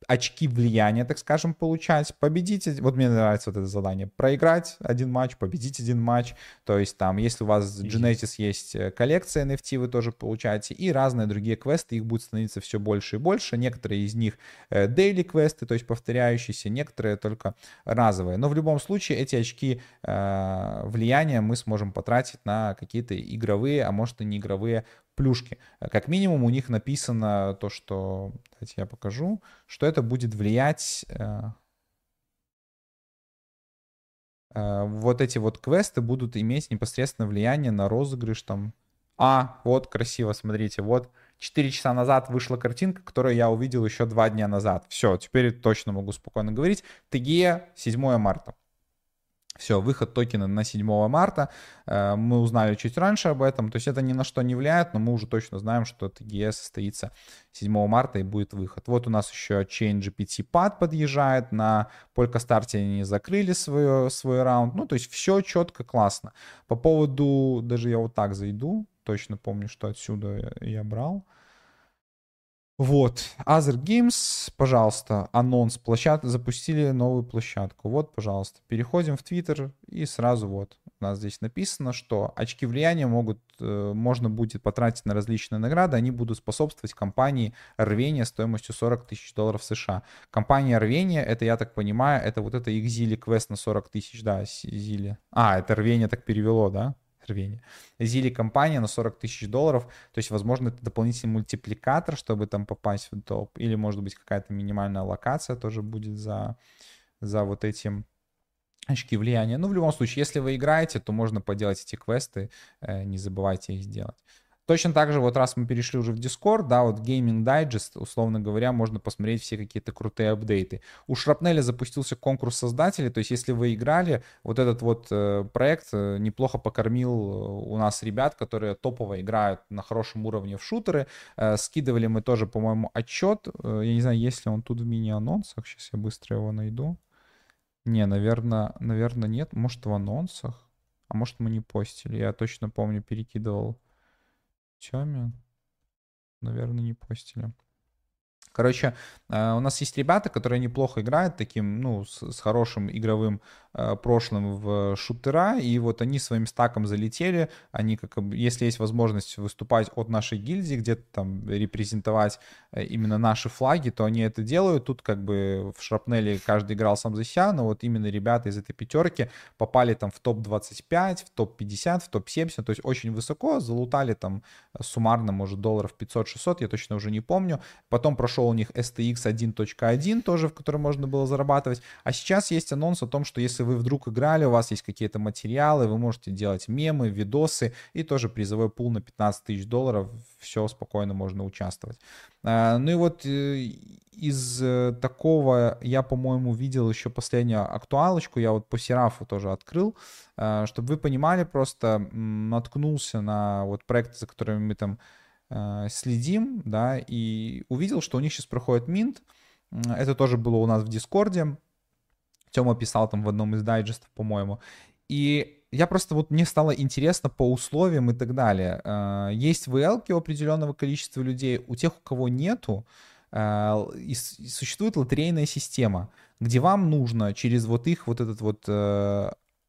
очки влияния, так скажем, получать, победить, вот мне нравится вот это задание, проиграть один матч, победить один матч, то есть там, если у вас Genesis есть э, коллекция NFT, вы тоже получаете, и разные другие квесты, их будет становиться все больше и больше, некоторые из них daily квесты, то есть повторяющиеся, некоторые только разовые, но в любом случае эти очки э, влияния мы сможем потратить на какие-то игровые, а может и не игровые плюшки. Как минимум у них написано то, что... Давайте я покажу, что это будет влиять... Э, э, вот эти вот квесты будут иметь непосредственно влияние на розыгрыш там. А, вот красиво, смотрите, вот 4 часа назад вышла картинка, которую я увидел еще 2 дня назад. Все, теперь точно могу спокойно говорить. ТГЕ 7 марта. Все, выход токена на 7 марта. Э, мы узнали чуть раньше об этом. То есть это ни на что не влияет, но мы уже точно знаем, что TGS состоится 7 марта и будет выход. Вот у нас еще Chain GPT Pad подъезжает. На Polka старте они закрыли свой, свой раунд. Ну, то есть все четко, классно. По поводу, даже я вот так зайду, точно помню, что отсюда я брал. Вот, Other Games, пожалуйста, анонс площадки, запустили новую площадку. Вот, пожалуйста, переходим в Twitter и сразу вот у нас здесь написано, что очки влияния могут, э, можно будет потратить на различные награды, они будут способствовать компании Рвения стоимостью 40 тысяч долларов США. Компания Рвения, это, я так понимаю, это вот это их квест на 40 тысяч, да, Зили. А, это Рвение так перевело, да? Рвения. Зили компания на 40 тысяч долларов, то есть, возможно, это дополнительный мультипликатор, чтобы там попасть в топ, или, может быть, какая-то минимальная локация тоже будет за, за вот этим очки влияния. Ну, в любом случае, если вы играете, то можно поделать эти квесты, э, не забывайте их сделать. Точно так же, вот раз мы перешли уже в Discord, да, вот Gaming Digest, условно говоря, можно посмотреть все какие-то крутые апдейты. У Шрапнеля запустился конкурс создателей, то есть если вы играли, вот этот вот э, проект э, неплохо покормил э, у нас ребят, которые топово играют на хорошем уровне в шутеры. Э, скидывали мы тоже, по-моему, отчет. Э, я не знаю, есть ли он тут в мини-анонсах. Сейчас я быстро его найду. Не, наверное, наверное, нет. Может, в анонсах. А может, мы не постили. Я точно помню, перекидывал Тёме. Наверное, не постили. Короче, э, у нас есть ребята, которые неплохо играют таким, ну, с, с хорошим игровым э, прошлым в шутера, и вот они своим стаком залетели, они как если есть возможность выступать от нашей гильдии, где-то там репрезентовать э, именно наши флаги, то они это делают. Тут как бы в Шрапнеле каждый играл сам за себя, но вот именно ребята из этой пятерки попали там в топ-25, в топ-50, в топ-70, то есть очень высоко, залутали там суммарно, может, долларов 500-600, я точно уже не помню. Потом прошел у них STX 1.1 тоже, в котором можно было зарабатывать. А сейчас есть анонс о том, что если вы вдруг играли, у вас есть какие-то материалы, вы можете делать мемы, видосы и тоже призовой пул на 15 тысяч долларов. Все спокойно можно участвовать. А, ну и вот э, из э, такого я, по-моему, видел еще последнюю актуалочку. Я вот по Серафу тоже открыл, а, чтобы вы понимали, просто наткнулся на вот проекты, за которыми мы там следим, да, и увидел, что у них сейчас проходит минт. Это тоже было у нас в Дискорде. Тёма писал там в одном из дайджестов, по-моему. И я просто вот мне стало интересно по условиям и так далее. Э, есть VL у определенного количества людей, у тех, у кого нету, э, и существует лотерейная система, где вам нужно через вот их вот этот вот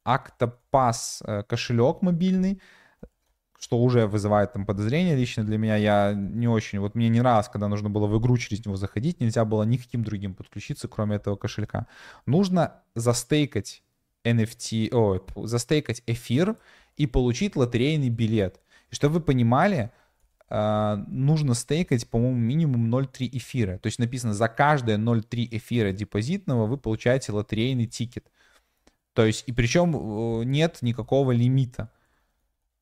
Octopus кошелек мобильный что уже вызывает там подозрения лично для меня. Я не очень, вот мне не нравилось, когда нужно было в игру через него заходить, нельзя было никаким другим подключиться, кроме этого кошелька. Нужно застейкать NFT, о, застейкать эфир и получить лотерейный билет. И чтобы вы понимали, Uh, нужно стейкать, по-моему, минимум 0,3 эфира. То есть написано, за каждое 0,3 эфира депозитного вы получаете лотерейный тикет. То есть, и причем э, нет никакого лимита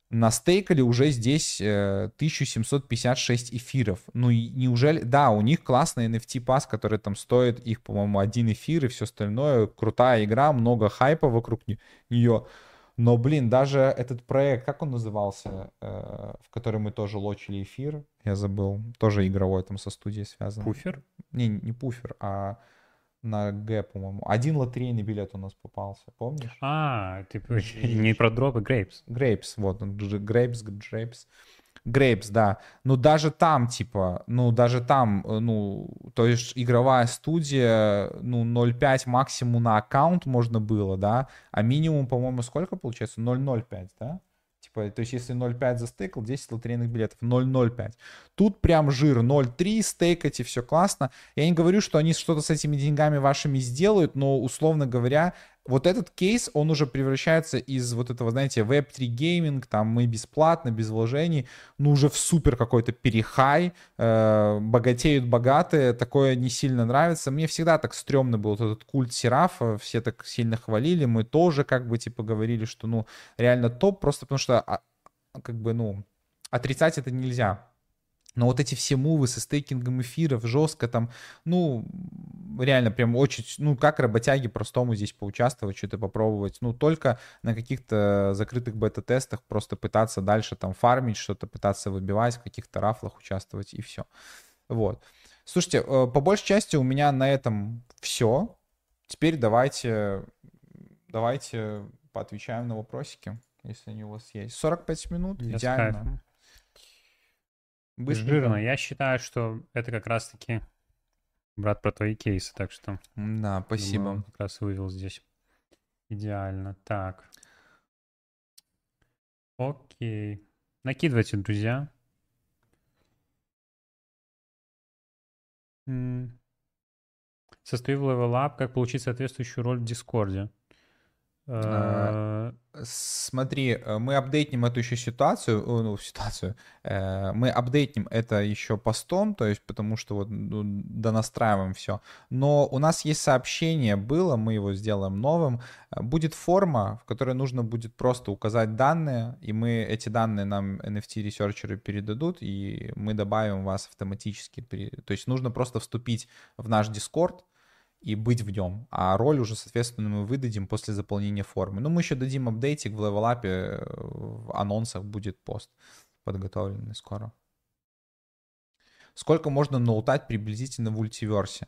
настейкали уже здесь э, 1756 эфиров. Ну, и неужели... Да, у них классный NFT-пас, который там стоит их, по-моему, один эфир и все остальное. Крутая игра, много хайпа вокруг нее. Но, блин, даже этот проект, как он назывался, э, в который мы тоже лочили эфир, я забыл, тоже игровой там со студией связан. Пуфер? Не, не пуфер, а на Г, по-моему. Один лотерейный билет у нас попался, помнишь? А, ты не про дропы, Grapes. Grapes, вот, Grapes, Grapes. Grapes, да. Ну, даже там, типа, ну, даже там, э, ну, то есть игровая студия, ну, 0.5 максимум на аккаунт можно было, да, а минимум, по-моему, сколько получается? 0.05, да? Типа, то есть если 0.5 застейкал, 10 лотерейных билетов, 0.05. Тут прям жир 0.3, стейкать и все классно. Я не говорю, что они что-то с этими деньгами вашими сделают, но, условно говоря, вот этот кейс, он уже превращается из вот этого, знаете, Web3 гейминг, там мы бесплатно, без вложений, ну уже в супер какой-то перехай, э, богатеют богатые, такое не сильно нравится. Мне всегда так стрёмно был вот этот культ Серафа, все так сильно хвалили, мы тоже как бы типа говорили, что ну реально топ, просто потому что а, как бы ну отрицать это нельзя. Но вот эти все мувы со стейкингом эфиров жестко там, ну, реально прям очень, ну, как работяги простому здесь поучаствовать, что-то попробовать. Ну, только на каких-то закрытых бета-тестах просто пытаться дальше там фармить, что-то пытаться выбивать, в каких-то рафлах участвовать и все. Вот. Слушайте, э, по большей части у меня на этом все. Теперь давайте, давайте поотвечаем на вопросики, если они у вас есть. 45 минут, Я идеально. Быстренько. Жирно. Я считаю, что это как раз-таки, брат, про твои кейсы, так что... Да, спасибо. Думаю, как раз вывел здесь. Идеально. Так. Окей. Накидывайте, друзья. Состою в Level Up, как получить соответствующую роль в Дискорде. А, э, смотри, э, мы апдейтнем эту еще ситуацию, ну, ситуацию, э, мы апдейтнем это еще постом, то есть потому что вот ну, донастраиваем все. Но у нас есть сообщение, было, мы его сделаем новым. Будет форма, в которой нужно будет просто указать данные, и мы эти данные нам NFT-ресерчеры передадут, и мы добавим вас автоматически. То есть нужно просто вступить в наш Discord, и быть в нем. А роль уже, соответственно, мы выдадим после заполнения формы. Ну, мы еще дадим апдейтик в левелапе, э, в анонсах будет пост подготовленный скоро. Сколько можно ноутать приблизительно в ультиверсе?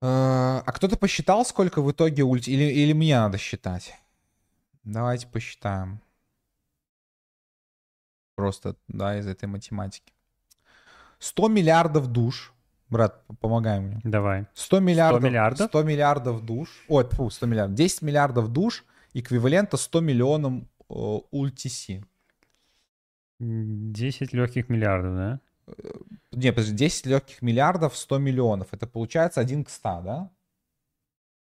Э, а кто-то посчитал, сколько в итоге ульти... Или, или мне надо считать? Давайте посчитаем. Просто, да, из этой математики. 100 миллиардов душ Брат, помогай мне. Давай. 100 миллиардов, миллиардов? 100 миллиардов душ. Ой, фу, 100 миллиардов. 10 миллиардов душ эквивалента 100 миллионам э, ULTC. 10 легких миллиардов, да? Не, подожди, 10 легких миллиардов 100 миллионов. Это получается 1 к 100, да?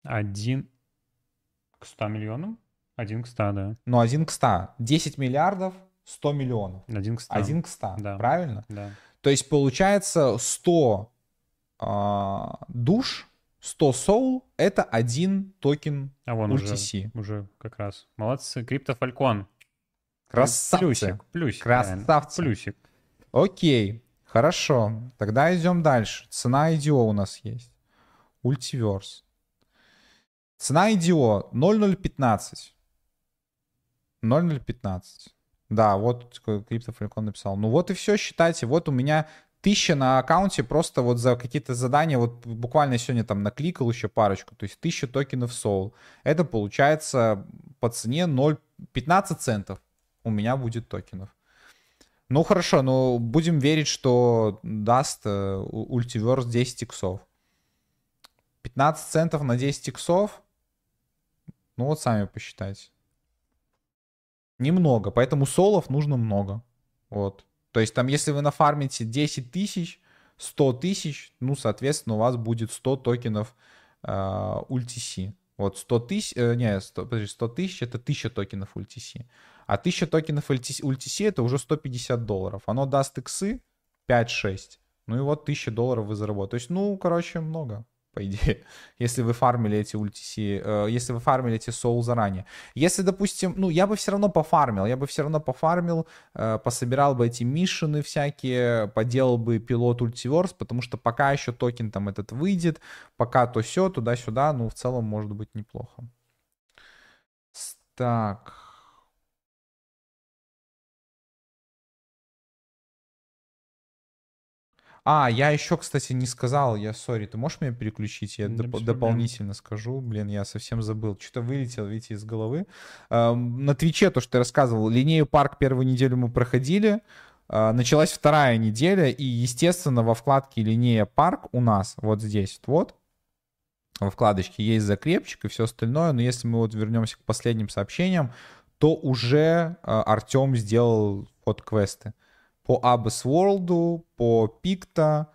Один к 100 миллионам? Один к 100, да. Ну, 1 к 100. 10 миллиардов 100 миллионов. Один к 100. 1 к 100, Да. правильно? Да. То есть получается 100 а, душ, 100 soul — это один токен А вон уже, ULTI. уже как раз. Молодцы. CryptoFalcon. Красавцы. Плюсик. Плюсик. Красавцы. Плюсик. Окей, хорошо. Тогда идем дальше. Цена IDO у нас есть. Ultiverse. Цена IDO 0015. 0015. Да, вот Криптофалькон написал. Ну вот и все, считайте. Вот у меня тысяча на аккаунте просто вот за какие-то задания, вот буквально сегодня там накликал еще парочку, то есть тысяча токенов Soul. Это получается по цене 0, 15 центов у меня будет токенов. Ну хорошо, но будем верить, что даст э, у- Ultiverse 10 иксов. 15 центов на 10 иксов, ну вот сами посчитайте. Немного, поэтому солов нужно много. Вот. То есть там, если вы нафармите 10 тысяч, 100 тысяч, ну, соответственно, у вас будет 100 токенов э, ULTC. Вот 100 тысяч, э, не, 100, подожди, 100 тысяч это 1000 токенов ULTC. А 1000 токенов ULTC, ULTC это уже 150 долларов. Оно даст иксы 5-6. Ну и вот 1000 долларов вы заработаете. То есть, ну, короче, много, по идее, если вы фармили эти ULTC, э, если вы фармили эти соул заранее. Если, допустим, ну, я бы все равно пофармил, я бы все равно пофармил, э, пособирал бы эти мишины всякие, поделал бы пилот Ultiverse, потому что пока еще токен там этот выйдет, пока то все туда-сюда, ну, в целом может быть неплохо. Так. А, я еще, кстати, не сказал, я, сори, ты можешь меня переключить? Я доп- проблем. дополнительно скажу, блин, я совсем забыл. Что-то вылетело, видите, из головы. Эм, На Твиче, то, что я рассказывал, линею парк первую неделю мы проходили, э, началась вторая неделя, и, естественно, во вкладке линея парк у нас, вот здесь, вот, во вкладочке есть закрепчик и все остальное, но если мы вот вернемся к последним сообщениям, то уже э, Артем сделал вот квесты по Abyss World, по Пикта,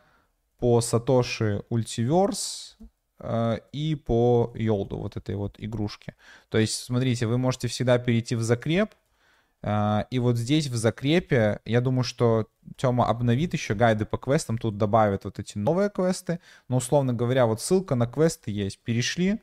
по Сатоши Ультиверс э, и по Йолду, вот этой вот игрушке. То есть, смотрите, вы можете всегда перейти в закреп, э, и вот здесь в закрепе, я думаю, что Тёма обновит еще гайды по квестам, тут добавит вот эти новые квесты, но, условно говоря, вот ссылка на квесты есть. Перешли,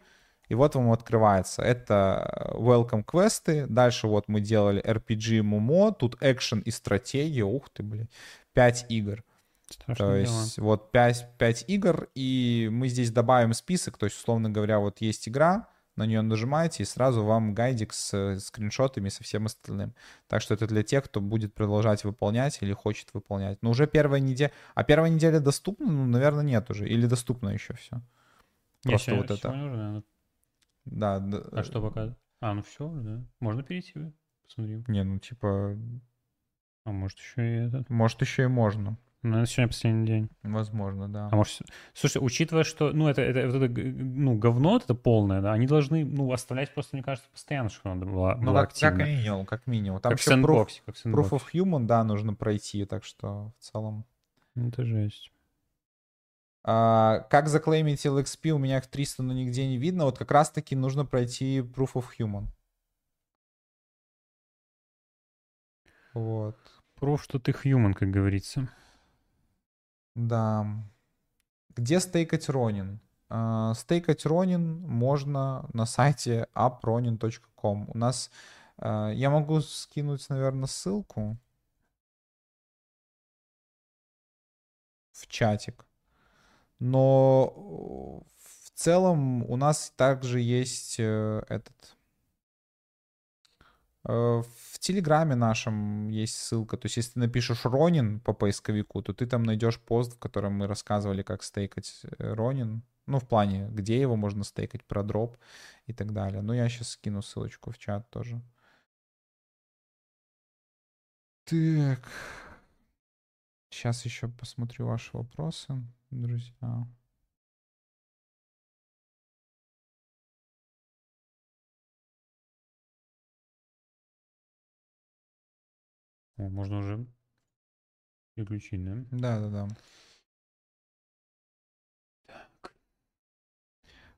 и вот вам открывается. Это welcome квесты. Дальше вот мы делали RPG Mumo. Тут экшен и стратегия. Ух ты, блин. 5 игр. Страшное То дело. есть вот 5, 5 игр, и мы здесь добавим список. То есть, условно говоря, вот есть игра, на нее нажимаете, и сразу вам гайдик с э, скриншотами и со всем остальным. Так что это для тех, кто будет продолжать выполнять или хочет выполнять. Но уже первая неделя... А первая неделя доступна? Ну, наверное, нет уже. Или доступно еще все. Просто сегодня- вот это. сегодня уже, наверное. Да, да. А что пока? А, ну все, да. Можно перейти, посмотрим. Не, ну типа, А может еще и этот. может еще и можно. Ну, наверное, сегодня последний день. Возможно, да. А может... Слушай, учитывая, что, ну, это, это, вот это, ну, говно это полное, да, они должны, ну, оставлять просто, мне кажется, постоянно, чтобы оно было, Ну, было как, как активно. минимум, как минимум. Там Как еще proof, сэндбоксе, как в proof of human, да, нужно пройти, так что в целом. Ну, Это жесть. А, как заклеймить LXP? У меня их 300, но нигде не видно. Вот как раз-таки нужно пройти Proof of Human. Вот. Проф, что ты human, как говорится. Да. Где стейкать Ронин? А, Стейкать Ронин можно на сайте upronin.com. У нас... а, Я могу скинуть, наверное, ссылку в чатик. Но э, в целом у нас также есть э, этот... э, В Телеграме нашем есть ссылка. То есть, если ты напишешь Ронин по поисковику, то ты там найдешь пост, в котором мы рассказывали, как стейкать Ронин. Ну, в плане, где его можно стейкать, про дроп и так далее. Ну, я сейчас скину ссылочку в чат тоже. Так. Сейчас еще посмотрю ваши вопросы, друзья. О, можно уже переключить, да? Да, да, да.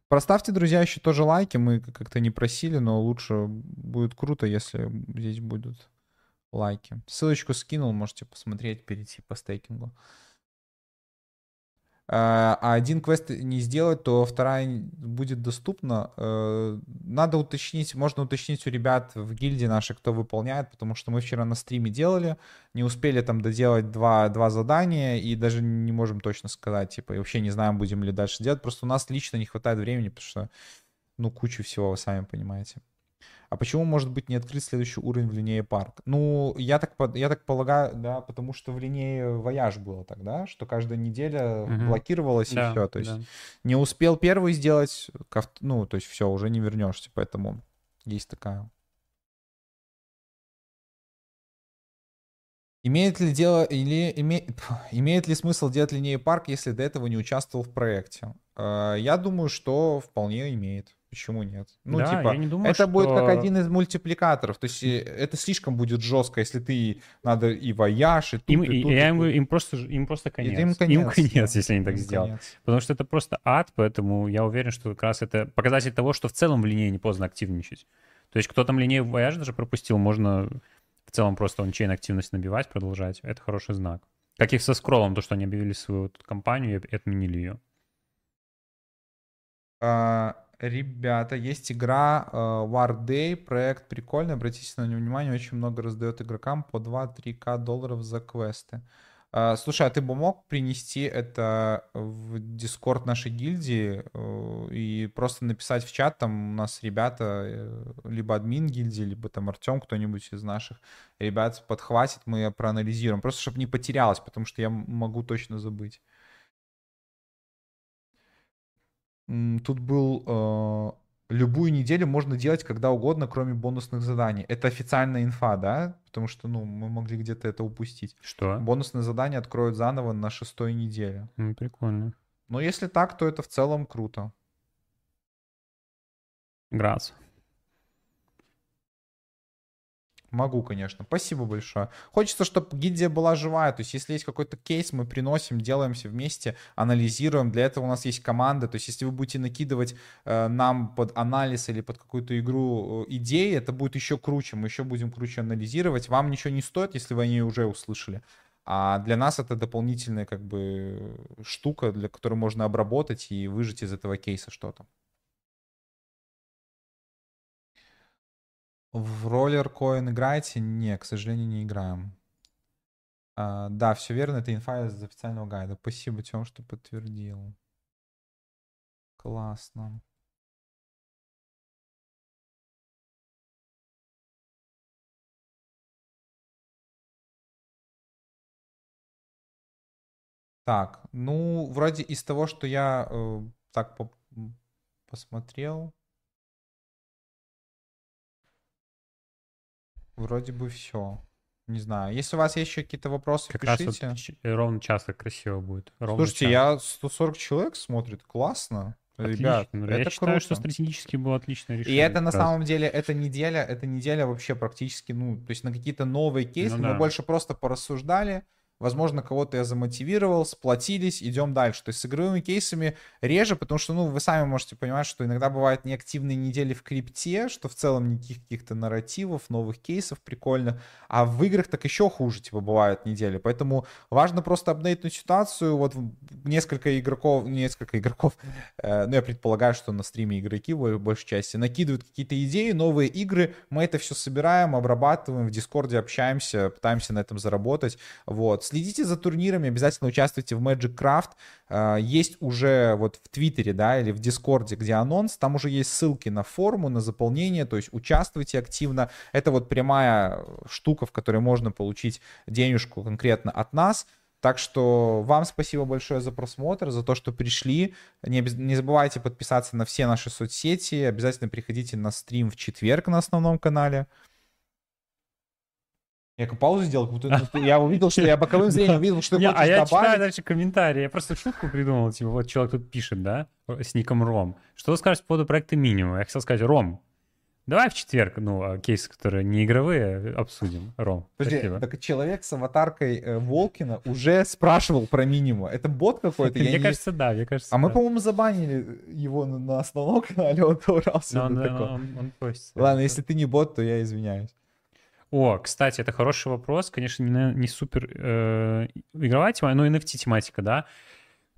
Проставьте, друзья, еще тоже лайки. Мы как-то не просили, но лучше будет круто, если здесь будут лайки. Ссылочку скинул, можете посмотреть, перейти по стейкингу. А, а один квест не сделать, то вторая будет доступна. Э, надо уточнить, можно уточнить у ребят в гильдии нашей, кто выполняет, потому что мы вчера на стриме делали, не успели там доделать два, два задания, и даже не можем точно сказать, типа, и вообще не знаем, будем ли дальше делать. Просто у нас лично не хватает времени, потому что, ну, кучу всего, вы сами понимаете. А почему может быть не открыт следующий уровень в линее парк? Ну, я так, я так полагаю, да, потому что в линее вояж было тогда, что каждая неделя угу. блокировалась да, и все. То есть да. не успел первый сделать, ну, то есть все, уже не вернешься. Поэтому есть такая. Имеет ли дело или име, имеет ли смысл делать линейный парк, если до этого не участвовал в проекте? Э, я думаю, что вполне имеет. Почему нет? Ну, да, типа, я не думаю, это что... будет как один из мультипликаторов. То есть э, это слишком будет жестко, если ты надо и вояж, и тут, им, и, тут, и, и им, им, просто, им просто конец. Им конец, им конец да. если они так сделают. Конец. Потому что это просто ад, поэтому я уверен, что как раз это показатель того, что в целом в линее не поздно активничать. То есть кто там Linea Voyage даже пропустил, можно в целом просто on-chain активность набивать, продолжать. Это хороший знак. Как и со Scroll ом, то, что они объявили свою кампанию и отменили ее. А, Ребята, есть игра э, War Day, проект прикольный, обратите на него внимание, очень много раздает игрокам по 2-3к долларов за квесты. Э, слушай, а ты бы мог принести это в Дискорд нашей гильдии э, и просто написать в чат, там у нас ребята, либо админ гильдии, либо там Артем, кто-нибудь из наших ребят подхватит, мы проанализируем, просто чтобы не потерялось, потому что я могу точно забыть. Тут был э, любую неделю можно делать когда угодно, кроме бонусных заданий. Это официальная инфа, да? Потому что, ну, мы могли где-то это упустить. Что? Бонусные задания откроют заново на шестой неделе. Ну, прикольно. Но если так, то это в целом круто. Грас. Могу, конечно. Спасибо большое. Хочется, чтобы гильдия была живая. То есть, если есть какой-то кейс, мы приносим, делаем все вместе, анализируем. Для этого у нас есть команда. То есть, если вы будете накидывать э, нам под анализ или под какую-то игру э, идеи, это будет еще круче. Мы еще будем круче анализировать. Вам ничего не стоит, если вы о ней уже услышали. А для нас это дополнительная как бы штука, для которой можно обработать и выжить из этого кейса что-то. В роллер коин играете? Не, к сожалению, не играем. А, да, все верно, это инфа из официального гайда. Спасибо, Тем, что подтвердил. Классно. Так, ну, вроде из того, что я э, так по посмотрел, Вроде бы все. Не знаю. Если у вас есть еще какие-то вопросы, как пишите. Раз вот ровно час как красиво будет. Ровно Слушайте, час. я 140 человек смотрит. Классно. Отлично. Ребят, ну, это я считаю, круто. что стратегически было отличное решение. И это на раз. самом деле, эта неделя, эта неделя вообще практически, ну, то есть на какие-то новые кейсы ну, мы да. больше просто порассуждали, Возможно, кого-то я замотивировал, сплотились, идем дальше. То есть с игровыми кейсами реже, потому что, ну, вы сами можете понимать, что иногда бывают неактивные недели в крипте, что в целом никаких каких-то нарративов, новых кейсов прикольно. А в играх так еще хуже, типа, бывают недели. Поэтому важно просто апдейтнуть ситуацию. Вот несколько игроков, несколько игроков, э, ну, я предполагаю, что на стриме игроки в большей части накидывают какие-то идеи, новые игры. Мы это все собираем, обрабатываем, в Дискорде общаемся, пытаемся на этом заработать. Вот Следите за турнирами, обязательно участвуйте в Magic Craft. А, есть уже вот в Твиттере, да, или в Дискорде, где анонс, там уже есть ссылки на форму, на заполнение, то есть участвуйте активно. Это вот прямая штука, в которой можно получить денежку конкретно от нас. Так что вам спасибо большое за просмотр, за то, что пришли. Не, не забывайте подписаться на все наши соцсети. Обязательно приходите на стрим в четверг на основном канале. Я как паузу сделал, как будто ну, я увидел, что я боковым зрением увидел, что Не, хочешь а я читаю дальше комментарии. Я просто шутку придумал. Типа, вот человек тут пишет, да, с ником Ром. Что вы скажете по поводу проекта Минимум? Я хотел сказать, Ром, давай в четверг, ну, а кейсы, которые не игровые, обсудим. Ром, Подожди, спасибо. так человек с аватаркой э, Волкина уже спрашивал про минимум. Это бот какой-то? Мне не- кажется, да, мне кажется, А мы, по-моему, забанили его на, на основном канале, он добрался он, он- он постит. Ладно, если ты не бот, то я извиняюсь. О, кстати, это хороший вопрос. Конечно, не, не супер э, игровая тематика, но NFT тематика, да.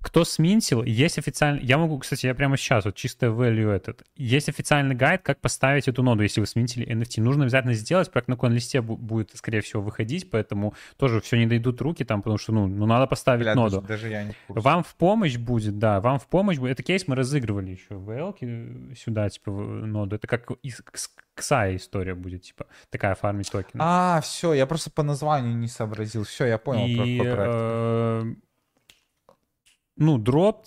Кто сминтил, есть официальный... Я могу, кстати, я прямо сейчас, вот чисто value этот. Есть официальный гайд, как поставить эту ноду, если вы сминтили NFT. Нужно обязательно сделать, проект на коин-листе бу- будет, скорее всего, выходить, поэтому тоже все не дойдут руки там, потому что, ну, ну надо поставить Бля, ноду. даже, даже я не в курсе. Вам в помощь будет, да, вам в помощь будет. Это кейс мы разыгрывали еще в VL сюда, типа, ноду. Это как из Ксая история будет, типа, такая фармить токены. А, все, я просто по названию не сообразил. Все, я понял про И, какой проект. э, ну, дроп...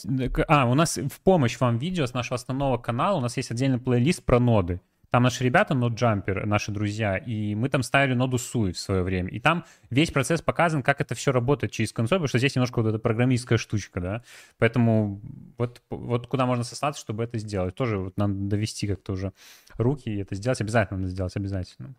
А, у нас в помощь вам видео с нашего основного канала, у нас есть отдельный плейлист про ноды. Там наши ребята, ноджампер, наши друзья, и мы там ставили ноду Суи в свое время. И там весь процесс показан, как это все работает через консоль, потому что здесь немножко вот эта программистская штучка, да. Поэтому вот, вот куда можно сослаться, чтобы это сделать. Тоже вот надо довести как-то уже руки и это сделать. Обязательно надо сделать, обязательно.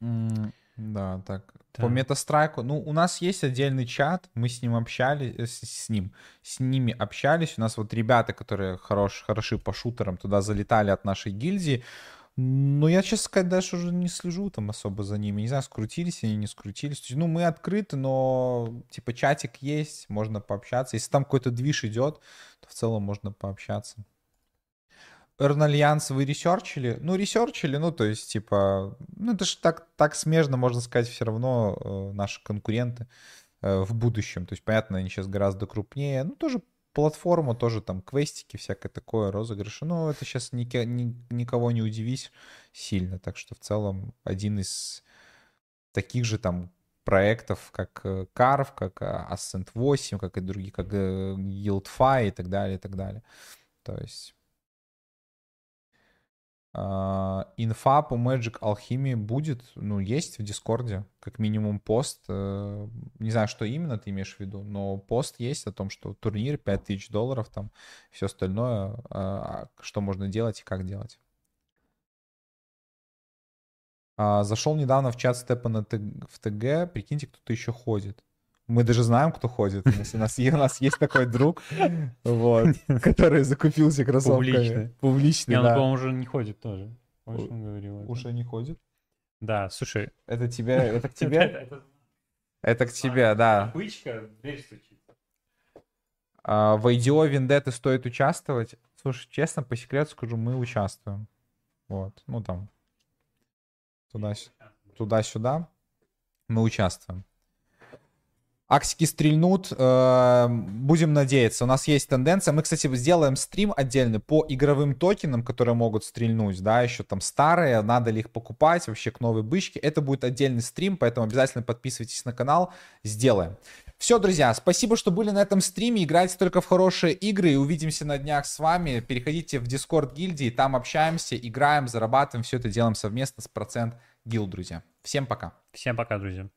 М, Да, так. По Так. метастрайку. Ну, у нас есть отдельный чат, мы с ним общались, э, с, с ним, с ними общались. У нас вот ребята, которые хорош, хороши по шутерам, туда залетали от нашей гильдии. Но я, честно сказать, даже уже не слежу там особо за ними. Не знаю, скрутились они, не скрутились. Есть, ну, мы открыты, но, типа, чатик есть, можно пообщаться. Если там какой-то движ идет, то в целом можно пообщаться. Alliance вы ресерчили? Ну, ресерчили, ну, то есть, типа, ну, это же так, так смежно, можно сказать, все равно э, наши конкуренты э, в будущем. То есть, понятно, они сейчас гораздо крупнее. Ну, тоже платформа, тоже там квестики, всякое такое, розыгрыши. Но это сейчас ники- ни- никого не удивишь сильно. Так что, в целом, один из таких же там проектов, как э, Carv, как Ascent 8, как и другие, как GuildFi и так далее, и так далее. То есть... А, Инфа по Magic Alchemy будет, ну, есть в Дискорде, как минимум пост. э, Не знаю, что именно ты имеешь в виду, но пост есть о том, что турнир 5000 долларов, там, все остальное, а, что можно делать и как делать. А, Зашел недавно в чат Степа на Т- в ТГ, прикиньте, кто-то еще ходит. Мы даже знаем, кто ходит. У нас, у нас, е- у нас есть такой друг, вот, который закупился кроссовками. Публично. Публичный, Не, он, да. по-моему, уже не ходит тоже. Помнишь, он говорил это? Уже не ходит? Да, слушай. Это тебе, это к тебе? Это к тебе, да. бычка, дверь стучит. А, В IDO Вендетты стоит участвовать. Слушай, честно, по секрету скажу, мы участвуем. Вот, ну там, туда- туда-сюда. Мы участвуем. Аксики стрельнут, э, будем надеяться. У нас есть тенденция. Мы, кстати, сделаем стрим отдельный по игровым токенам, которые могут стрельнуть, да, еще там старые, надо ли их покупать, вообще к новой бычке. Это будет отдельный стрим, поэтому обязательно подписывайтесь на канал, сделаем. Все, друзья, спасибо, что были на этом стриме. Играйте только в хорошие игры и увидимся на днях с вами. Переходите в Discord гильдии, там общаемся, играем, зарабатываем. Все это делаем совместно с процент гилд, друзья. Всем пока. Всем пока, друзья.